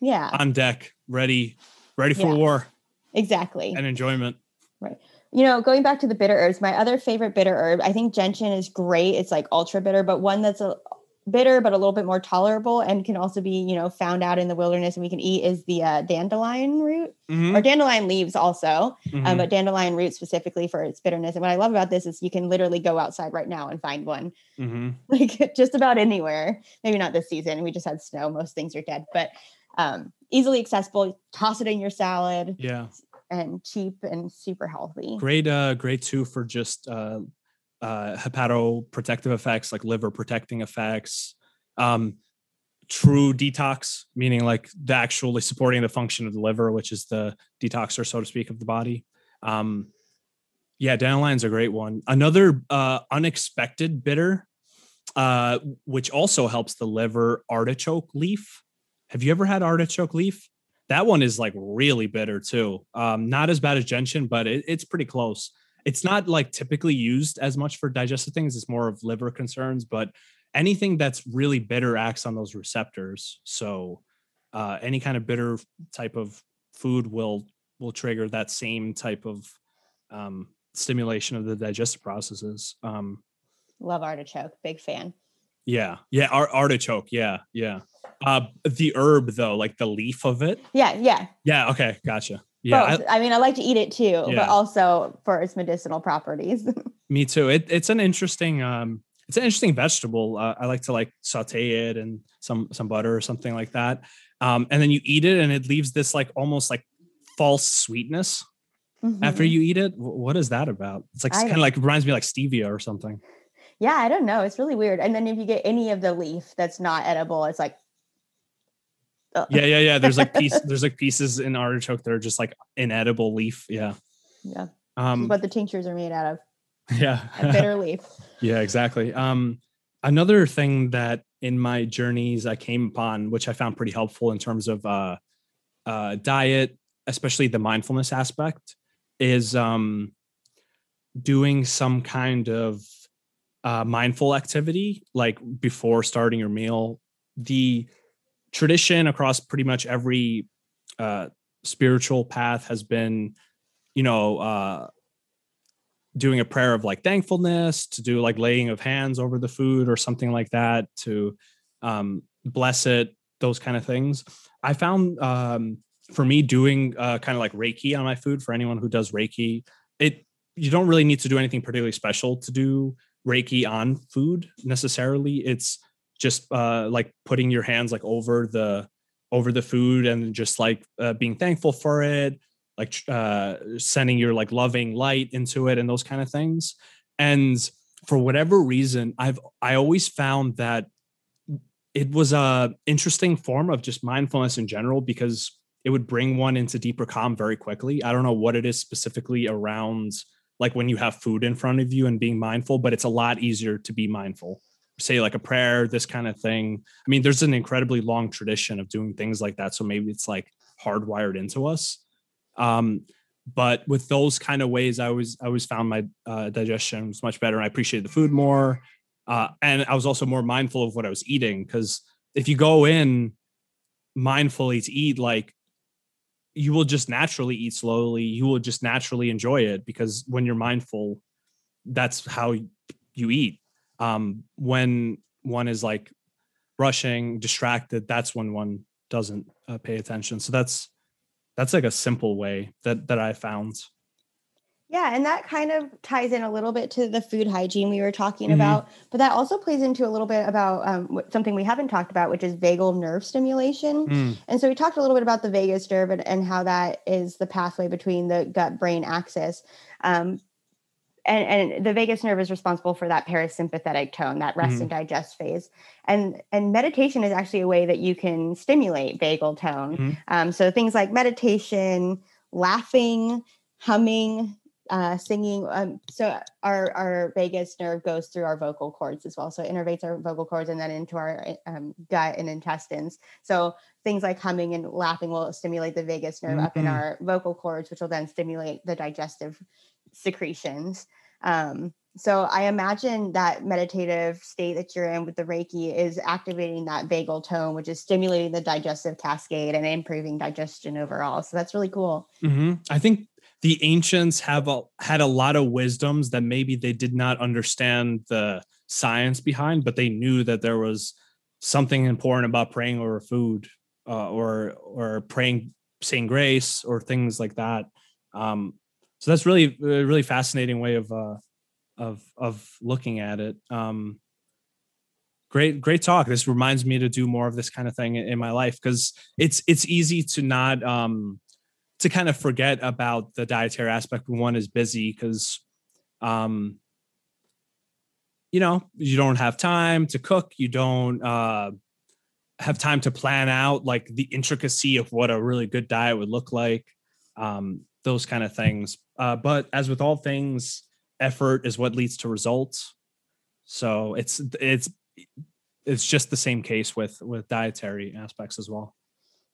S2: yeah,
S1: on deck, ready, ready for yeah. war,
S2: exactly,
S1: and enjoyment.
S2: Right. You know, going back to the bitter herbs, my other favorite bitter herb, I think gentian is great. It's like ultra bitter, but one that's a bitter but a little bit more tolerable and can also be you know found out in the wilderness. And we can eat is the uh, dandelion root mm-hmm. or dandelion leaves also um, mm-hmm. um, but dandelion root specifically for its bitterness. And what i love about this is you can literally go outside right now and find one. Mm-hmm. *laughs* like just about anywhere. Maybe not this season. We just had snow. Most things are dead but um, easily accessible. Toss it in your salad.
S1: Yeah.
S2: And cheap and super healthy.
S1: Great uh great too for just uh uh, hepatoprotective effects like liver protecting effects um, true detox meaning like the actually supporting the function of the liver which is the detoxer so to speak of the body. Um, yeah dandelion's a great one. Another uh, unexpected bitter uh, which also helps the liver artichoke leaf. Have you ever had artichoke leaf? That one is like really bitter too. Um, not as bad as gentian but it, it's pretty close it's not like typically used as much for digestive things it's more of liver concerns but anything that's really bitter acts on those receptors so uh, any kind of bitter type of food will will trigger that same type of um, stimulation of the digestive processes um,
S2: love artichoke big fan.
S1: Yeah yeah Ar- artichoke yeah yeah. Uh the herb though like the leaf of it?
S2: Yeah yeah.
S1: Yeah okay gotcha yeah,
S2: I, I, mean, I like to eat it too, yeah. but also for its medicinal properties. *laughs*
S1: me too. It, it's an interesting, um, it's an interesting vegetable. Uh, I like to like saute it and some some butter or something like that, um, and then you eat it, and it leaves this like almost like false sweetness mm-hmm. after you eat it. what is that about? It's like kind of like reminds me like stevia or something.
S2: Yeah, I don't know. It's really weird. And then if you get any of the leaf that's not edible, it's like
S1: yeah, yeah, yeah. There's like piece. *laughs* there's like pieces in artichoke that are just like inedible leaf. Yeah.
S2: Yeah. Um, what the tinctures are made out of.
S1: Yeah.
S2: bitter leaf. *laughs*
S1: yeah, exactly. Um, another thing that in my journeys I came upon, which I found pretty helpful in terms of uh, uh, diet, especially the mindfulness aspect, is um, doing some kind of uh, mindful activity, like before starting your meal. The tradition across pretty much every uh, spiritual path has been, you know, uh, doing a prayer of like thankfulness, to do like laying of hands over the food or something like that, to um, bless it, those kind of things. I found um, for me doing uh, kind of like Reiki on my food for anyone who does Reiki, it you don't really need to do anything particularly special to do Reiki on food necessarily. It's just uh, like putting your hands like over the over the food and just like uh, being thankful for it like uh, sending your like loving light into it and those kind of things. And for whatever reason i've i always found that it was a interesting form of just mindfulness in general because it would bring one into deeper calm very quickly. I don't know what it is specifically around like when you have food in front of you and being mindful but it's a lot easier to be mindful say like a prayer, this kind of thing. I mean, there's an incredibly long tradition of doing things like that. So maybe it's like hardwired into us. Um, but with those kind of ways, I always I always found my uh, digestion was much better. And I appreciated the food more, uh, and I was also more mindful of what I was eating because if you go in mindfully to eat, like you will just naturally eat slowly. You will just naturally enjoy it because when you're mindful, that's how you eat um, when one is like rushing, distracted, that's when one doesn't uh, pay attention. So that's that's like a simple way that that I found.
S2: Yeah, and that kind of ties in a little bit to the food hygiene we were talking mm-hmm. about, but that also plays into a little bit about um, something we haven't talked about, which is vagal nerve stimulation. Mm. And so we talked a little bit about the vagus nerve and, and how that is the pathway between the gut brain axis. Um, and, and the vagus nerve is responsible for that parasympathetic tone, that rest mm-hmm. and digest phase. And and meditation is actually a way that you can stimulate vagal tone. Mm-hmm. Um, so things like meditation, laughing, humming, uh, singing. Um, so our our vagus nerve goes through our vocal cords as well. So it innervates our vocal cords and then into our um, gut and intestines. So things like humming and laughing will stimulate the vagus nerve mm-hmm. up in our vocal cords, which will then stimulate the digestive secretions. Um, so I imagine that meditative state that you're in with the Reiki is activating that vagal tone, which is stimulating the digestive cascade and improving digestion overall. So that's really cool.
S1: Mm-hmm. I think the ancients have a, had a lot of wisdoms that maybe they did not understand the science behind, but they knew that there was something important about praying over food uh, or or praying, saying grace, or things like that. Um, so that's really a really fascinating way of uh, of of looking at it. Um, great great talk. This reminds me to do more of this kind of thing in my life because it's it's easy to not um, to kind of forget about the dietary aspect when one is busy because um, you know you don't have time to cook you don't uh, have time to plan out like the intricacy of what a really good diet would look like um, those kind of things uh, but as with all things, effort is what leads to results. So it's it's it's just the same case with with dietary aspects as well.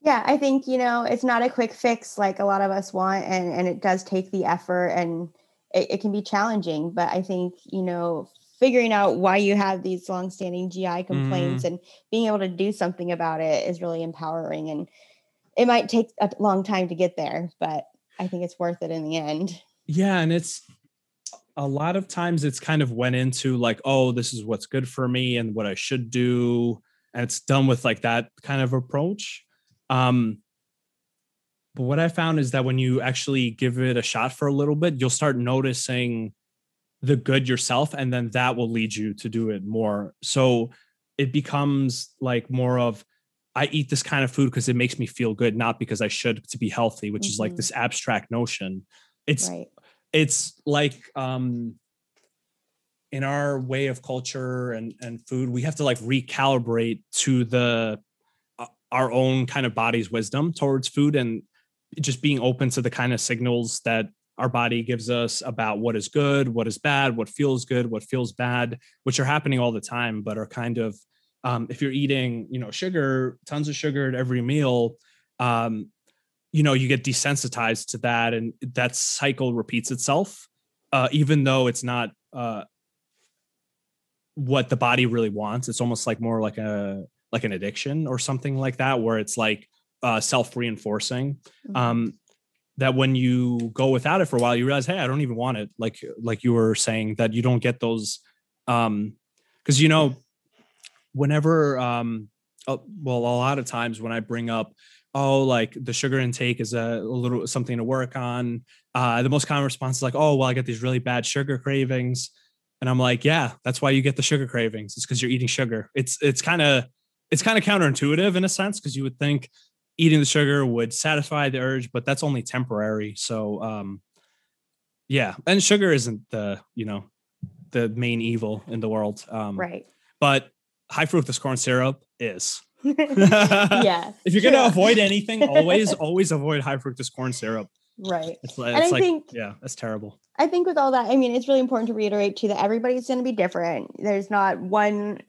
S2: Yeah, I think you know it's not a quick fix like a lot of us want, and and it does take the effort, and it, it can be challenging. But I think you know figuring out why you have these long-standing GI complaints mm. and being able to do something about it is really empowering. And it might take a long time to get there, but I think it's worth it in the end.
S1: Yeah, and it's a lot of times it's kind of went into like, oh, this is what's good for me and what I should do, and it's done with like that kind of approach. Um, but what I found is that when you actually give it a shot for a little bit, you'll start noticing the good yourself, and then that will lead you to do it more. So it becomes like more of I eat this kind of food because it makes me feel good, not because I should to be healthy, which mm-hmm. is like mm-hmm. this abstract notion. It's right. it's like um in our way of culture and and food, we have to like recalibrate to the uh, our own kind of body's wisdom towards food and just being open to the kind of signals that our body gives us about what is good, what is bad, what feels good, what feels bad, which are happening all the time, but are kind of um, if you're eating you know sugar tons of sugar at every meal um, you know you get desensitized to that and that cycle repeats itself uh, even though it's not uh, what the body really wants it's almost like more like a like an addiction or something like that where it's like uh, self-reinforcing mm-hmm. um, that when you go without it for a while you realize hey i don't even want it like like you were saying that you don't get those um because you know whenever um uh, well a lot of times when i bring up oh like the sugar intake is a, a little something to work on uh the most common response is like oh well i get these really bad sugar cravings and i'm like yeah that's why you get the sugar cravings. It's because you're eating sugar. It's it's kind of it's kind of counterintuitive in a sense because you would think eating the sugar would satisfy the urge but that's only temporary so um yeah and sugar isn't the you know the main evil in the world um
S2: right.
S1: but high fructose corn syrup is. *laughs*
S2: yeah.
S1: if you're going to avoid anything, always, *laughs* always avoid high fructose corn syrup.
S2: Right.
S1: It's, it's and I like, think, yeah, that's terrible.
S2: I think with all that, I mean, it's really important to reiterate too that everybody's going to be different. There's not one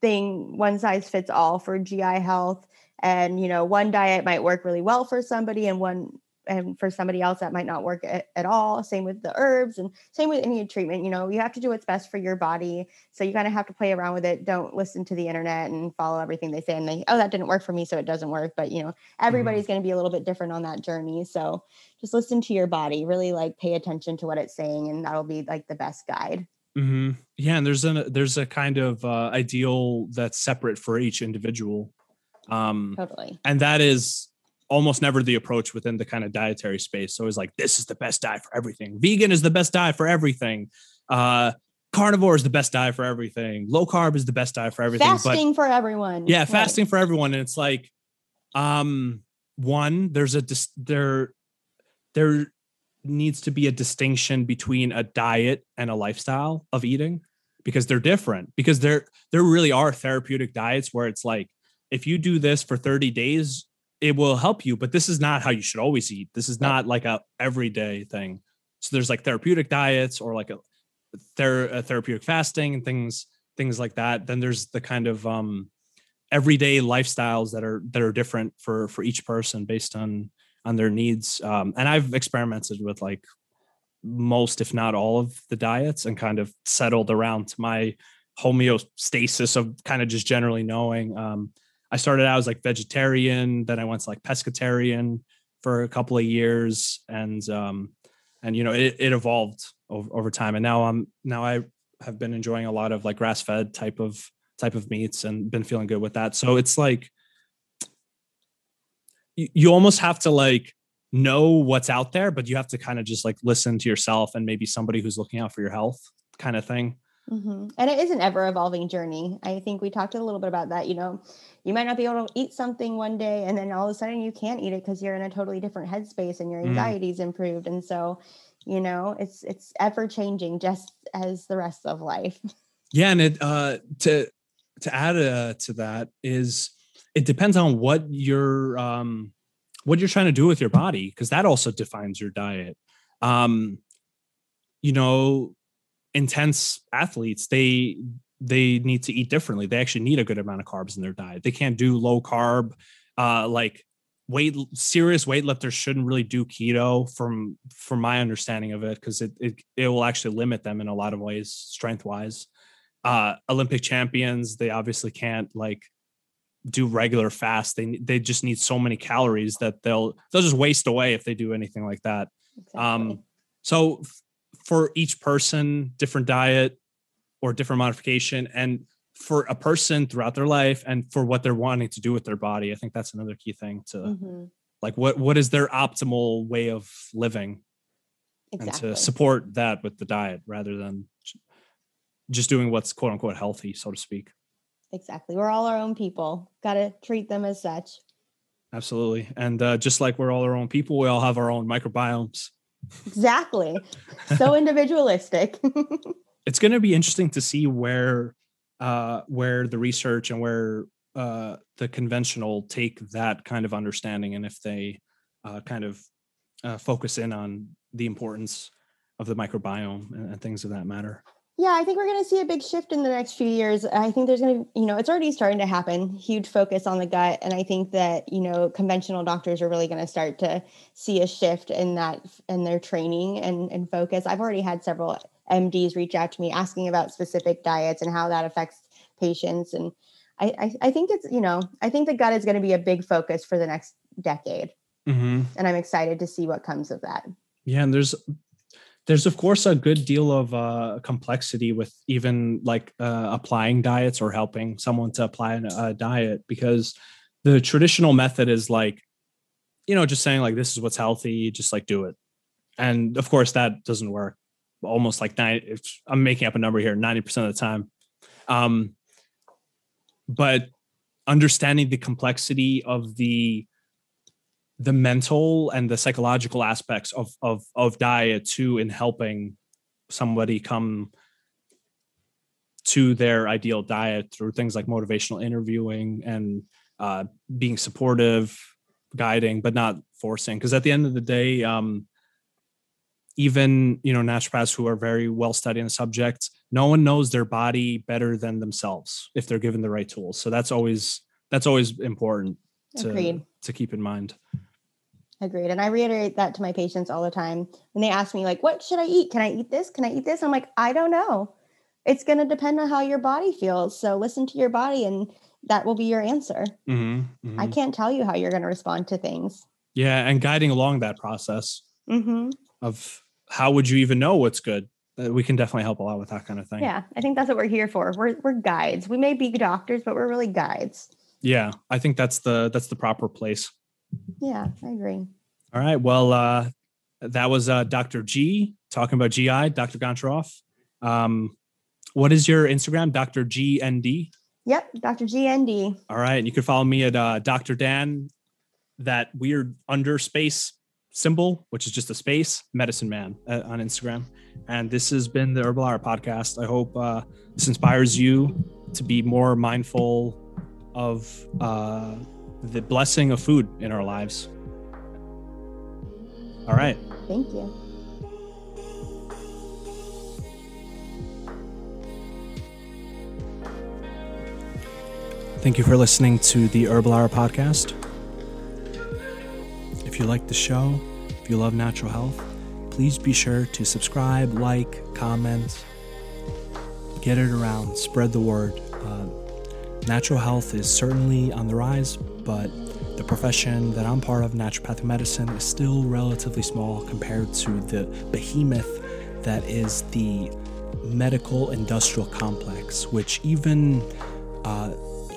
S2: thing, one size fits all for GI health. And, you know, one diet might work really well for somebody and one and for somebody else that might not work at, at, all. Same with the herbs and same with any treatment you know you have to do what's best for your body. So you kind of have to play around with it. Don't listen to the internet and follow everything they say and they oh that didn't work for me so it doesn't work. But you know everybody's mm-hmm. going to be a little bit different on that journey. So just listen to your body. Really like pay attention to what it's saying and that'll be like the best guide.
S1: Mm-hmm. yeah and there's a there's a kind of uh, ideal that's separate for each individual.
S2: Um totally.
S1: and that is almost never the approach within the kind of dietary space. So it's like, this is the best diet for everything. Vegan is the best diet for everything. Uh, carnivore is the best diet for everything. Low carb is the best diet for everything.
S2: Fasting but, for everyone.
S1: Yeah, fasting right. for everyone. And it's like, um, one, there's a there, there, needs to be a distinction between a diet and a lifestyle of eating because they're different because there there really are therapeutic diets where it's like if you do this for 30 days it will help you but this is not how you should always eat. This is not like a everyday thing. So there's like therapeutic diets or like a, ther- a therapeutic fasting and things things like that. Then there's the kind of um everyday lifestyles that are that are different for for each person based on on their needs. Um and i've experimented with like most if not all of the diets and kind of settled around my homeostasis of kind of just generally knowing um i started out as like vegetarian then i went to like pescatarian for a couple of years and um and you know it, it evolved over, over time. And now i'm now i have been enjoying a lot of like grass fed type of type of meats and been feeling good with that. So it's like you, you almost have to like know what's out there but you have to kind of just like listen to yourself and maybe somebody who's looking out for your health kind of thing
S2: Mm-hmm. And it is an ever evolving journey. I think we talked a little bit about that. You know, you might not be able to eat something one day and then all of a sudden you can't eat it because you're in a totally different headspace and your
S1: Mm.
S2: anxiety's improved. And so, you know, it's it's ever changing just as the rest of life. *laughs*
S1: Yeah, and it uh to to add uh, to that is it depends on what you're um what you're trying to do with your body because that also defines your diet. Um you know, intense athletes, they they need to eat differently. They actually need a good amount of carbs in their diet. They can't do low carb uh like weight serious weightlifters shouldn't really do keto from from my understanding of it because it, it it will actually limit them in a lot of ways strength wise uh olympic champions they obviously can't like do regular fast they they just need so many calories that they'll they'll just waste away if they do anything like that um so for each person different diet or different modification and for a person throughout their life and for what they're wanting to do with their body i think that's another key thing to
S2: Mhm.
S1: like what what is their optimal way of living
S2: exactly.
S1: and to support that with the diet rather than just doing what's quote unquote healthy so to speak
S2: exactly. We're all our own people. Got to treat them as such.
S1: absolutely and uh, just like we're all our own people we all have our own microbiomes
S2: Exactly. so individualistic. *laughs*
S1: it's going to be interesting to see where uh where the research and where uh the conventional take that kind of understanding and if they uh kind of uh, focus in on the importance of the microbiome and, and things of that matter
S2: Yeah, I think we're going to see a big shift in the next few years. I think there's going to, you know, it's already starting to happen. Huge focus on the gut, and I think that you know, conventional doctors are really going to start to see a shift in that in their training and and focus. I've already had several MDs reach out to me asking about specific diets and how that affects patients, and I I, I think it's you know, I think the gut is going to be a big focus for the next decade,
S1: mm-hmm.
S2: and I'm excited to see what comes of that.
S1: Yeah, and there's there's of course a good deal of uh, complexity with even like uh, applying diets or helping someone to apply a diet because the traditional method is like you know just saying like this is what's healthy just like do it. And of course that doesn't work. Almost like nine if i'm making up a number here 90% of the time. Um but understanding the complexity of the the mental and the psychological aspects of of of diet too in helping somebody come to their ideal diet through things like motivational interviewing and uh, being supportive guiding but not forcing. Because at the end of the day um, even you know naturopaths who are very well studied in the subject no one knows their body better than themselves if they're given the right tools. So that's always that's always important to
S2: Agreed.
S1: to keep in mind
S2: Agreed. And I reiterate that to my patients all the time when they ask me, like, what should I eat? Can I eat this? Can I eat this? I'm like, I don't know. It's going to depend on how your body feels. So listen to your body and that will be your answer.
S1: Mm-hmm,
S2: I can't tell you how you're going to respond to things.
S1: Yeah, and guiding along that process
S2: hmm
S1: of how would you even know what's good? Uh, we can definitely help a lot with that kind of thing.
S2: Yeah. I think that's what we're here for. We're, we're guides. We may be doctors, but we're really guides.
S1: Yeah, I think that's the that's the proper place.
S2: Yeah, I agree.
S1: All right. Well, uh, that was uh, Dr. G talking about GI, Dr. Goncharoff. Um, what is your Instagram, Dr. GND?
S2: Yep. Dr. GND.
S1: All right. And you can follow me at uh, Dr. Dan, that weird under space symbol, which is just a space, Medicine Man uh, on Instagram. And this has been the Herbal Hour podcast. I hope uh, this inspires you to be more mindful of uh, the blessing of food in our lives. All right.
S2: Thank you.
S1: Thank you for listening to the Herbal Hour podcast. If you like the show, if you love natural health, please be sure to subscribe, like, comment, get it around, spread the word. Uh, natural health is certainly on the rise, but the profession that I'm part of, naturopathic medicine, is still relatively small compared to the behemoth that is the medical industrial complex, which even uh,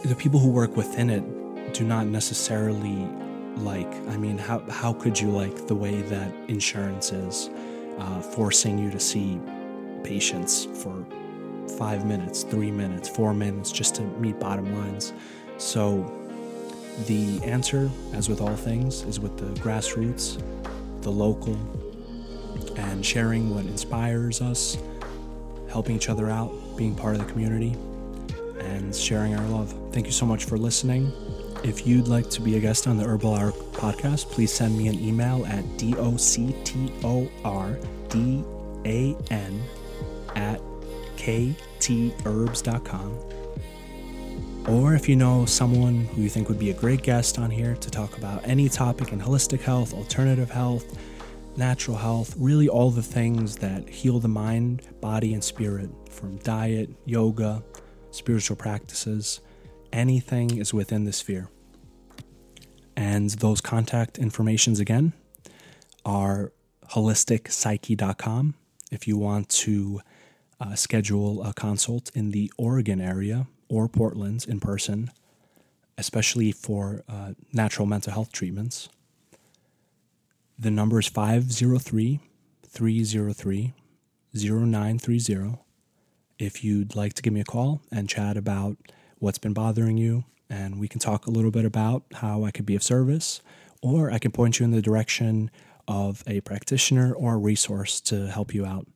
S1: the people who work within it do not necessarily like? I mean, how, how could you like the way that insurance is uh, forcing you to see patients for five minutes, three minutes, four minutes just to meet bottom lines? So, the answer, as with all things, is with the grassroots, the local, and sharing what inspires us, helping each other out, being part of the community, and sharing our love. Thank you so much for listening. If you'd like to be a guest on the Herbal Hour podcast, please send me an email at doctordan at ktherbs.com. Or if you know someone who you think would be a great guest on here to talk about any topic in holistic health, alternative health, natural health, really all the things that heal the mind, body, and spirit from diet, yoga, spiritual practices, anything is within the sphere. And those contact informations again are holisticpsyche.com if you want to uh, schedule a consult in the Oregon area or Portland in person, especially for uh, natural mental health treatments. The number is 503 303 0930 if you'd like to give me a call and chat about what's been bothering you, and we can talk a little bit about how I could be of service, or I can point you in the direction of a practitioner or a resource to help you out.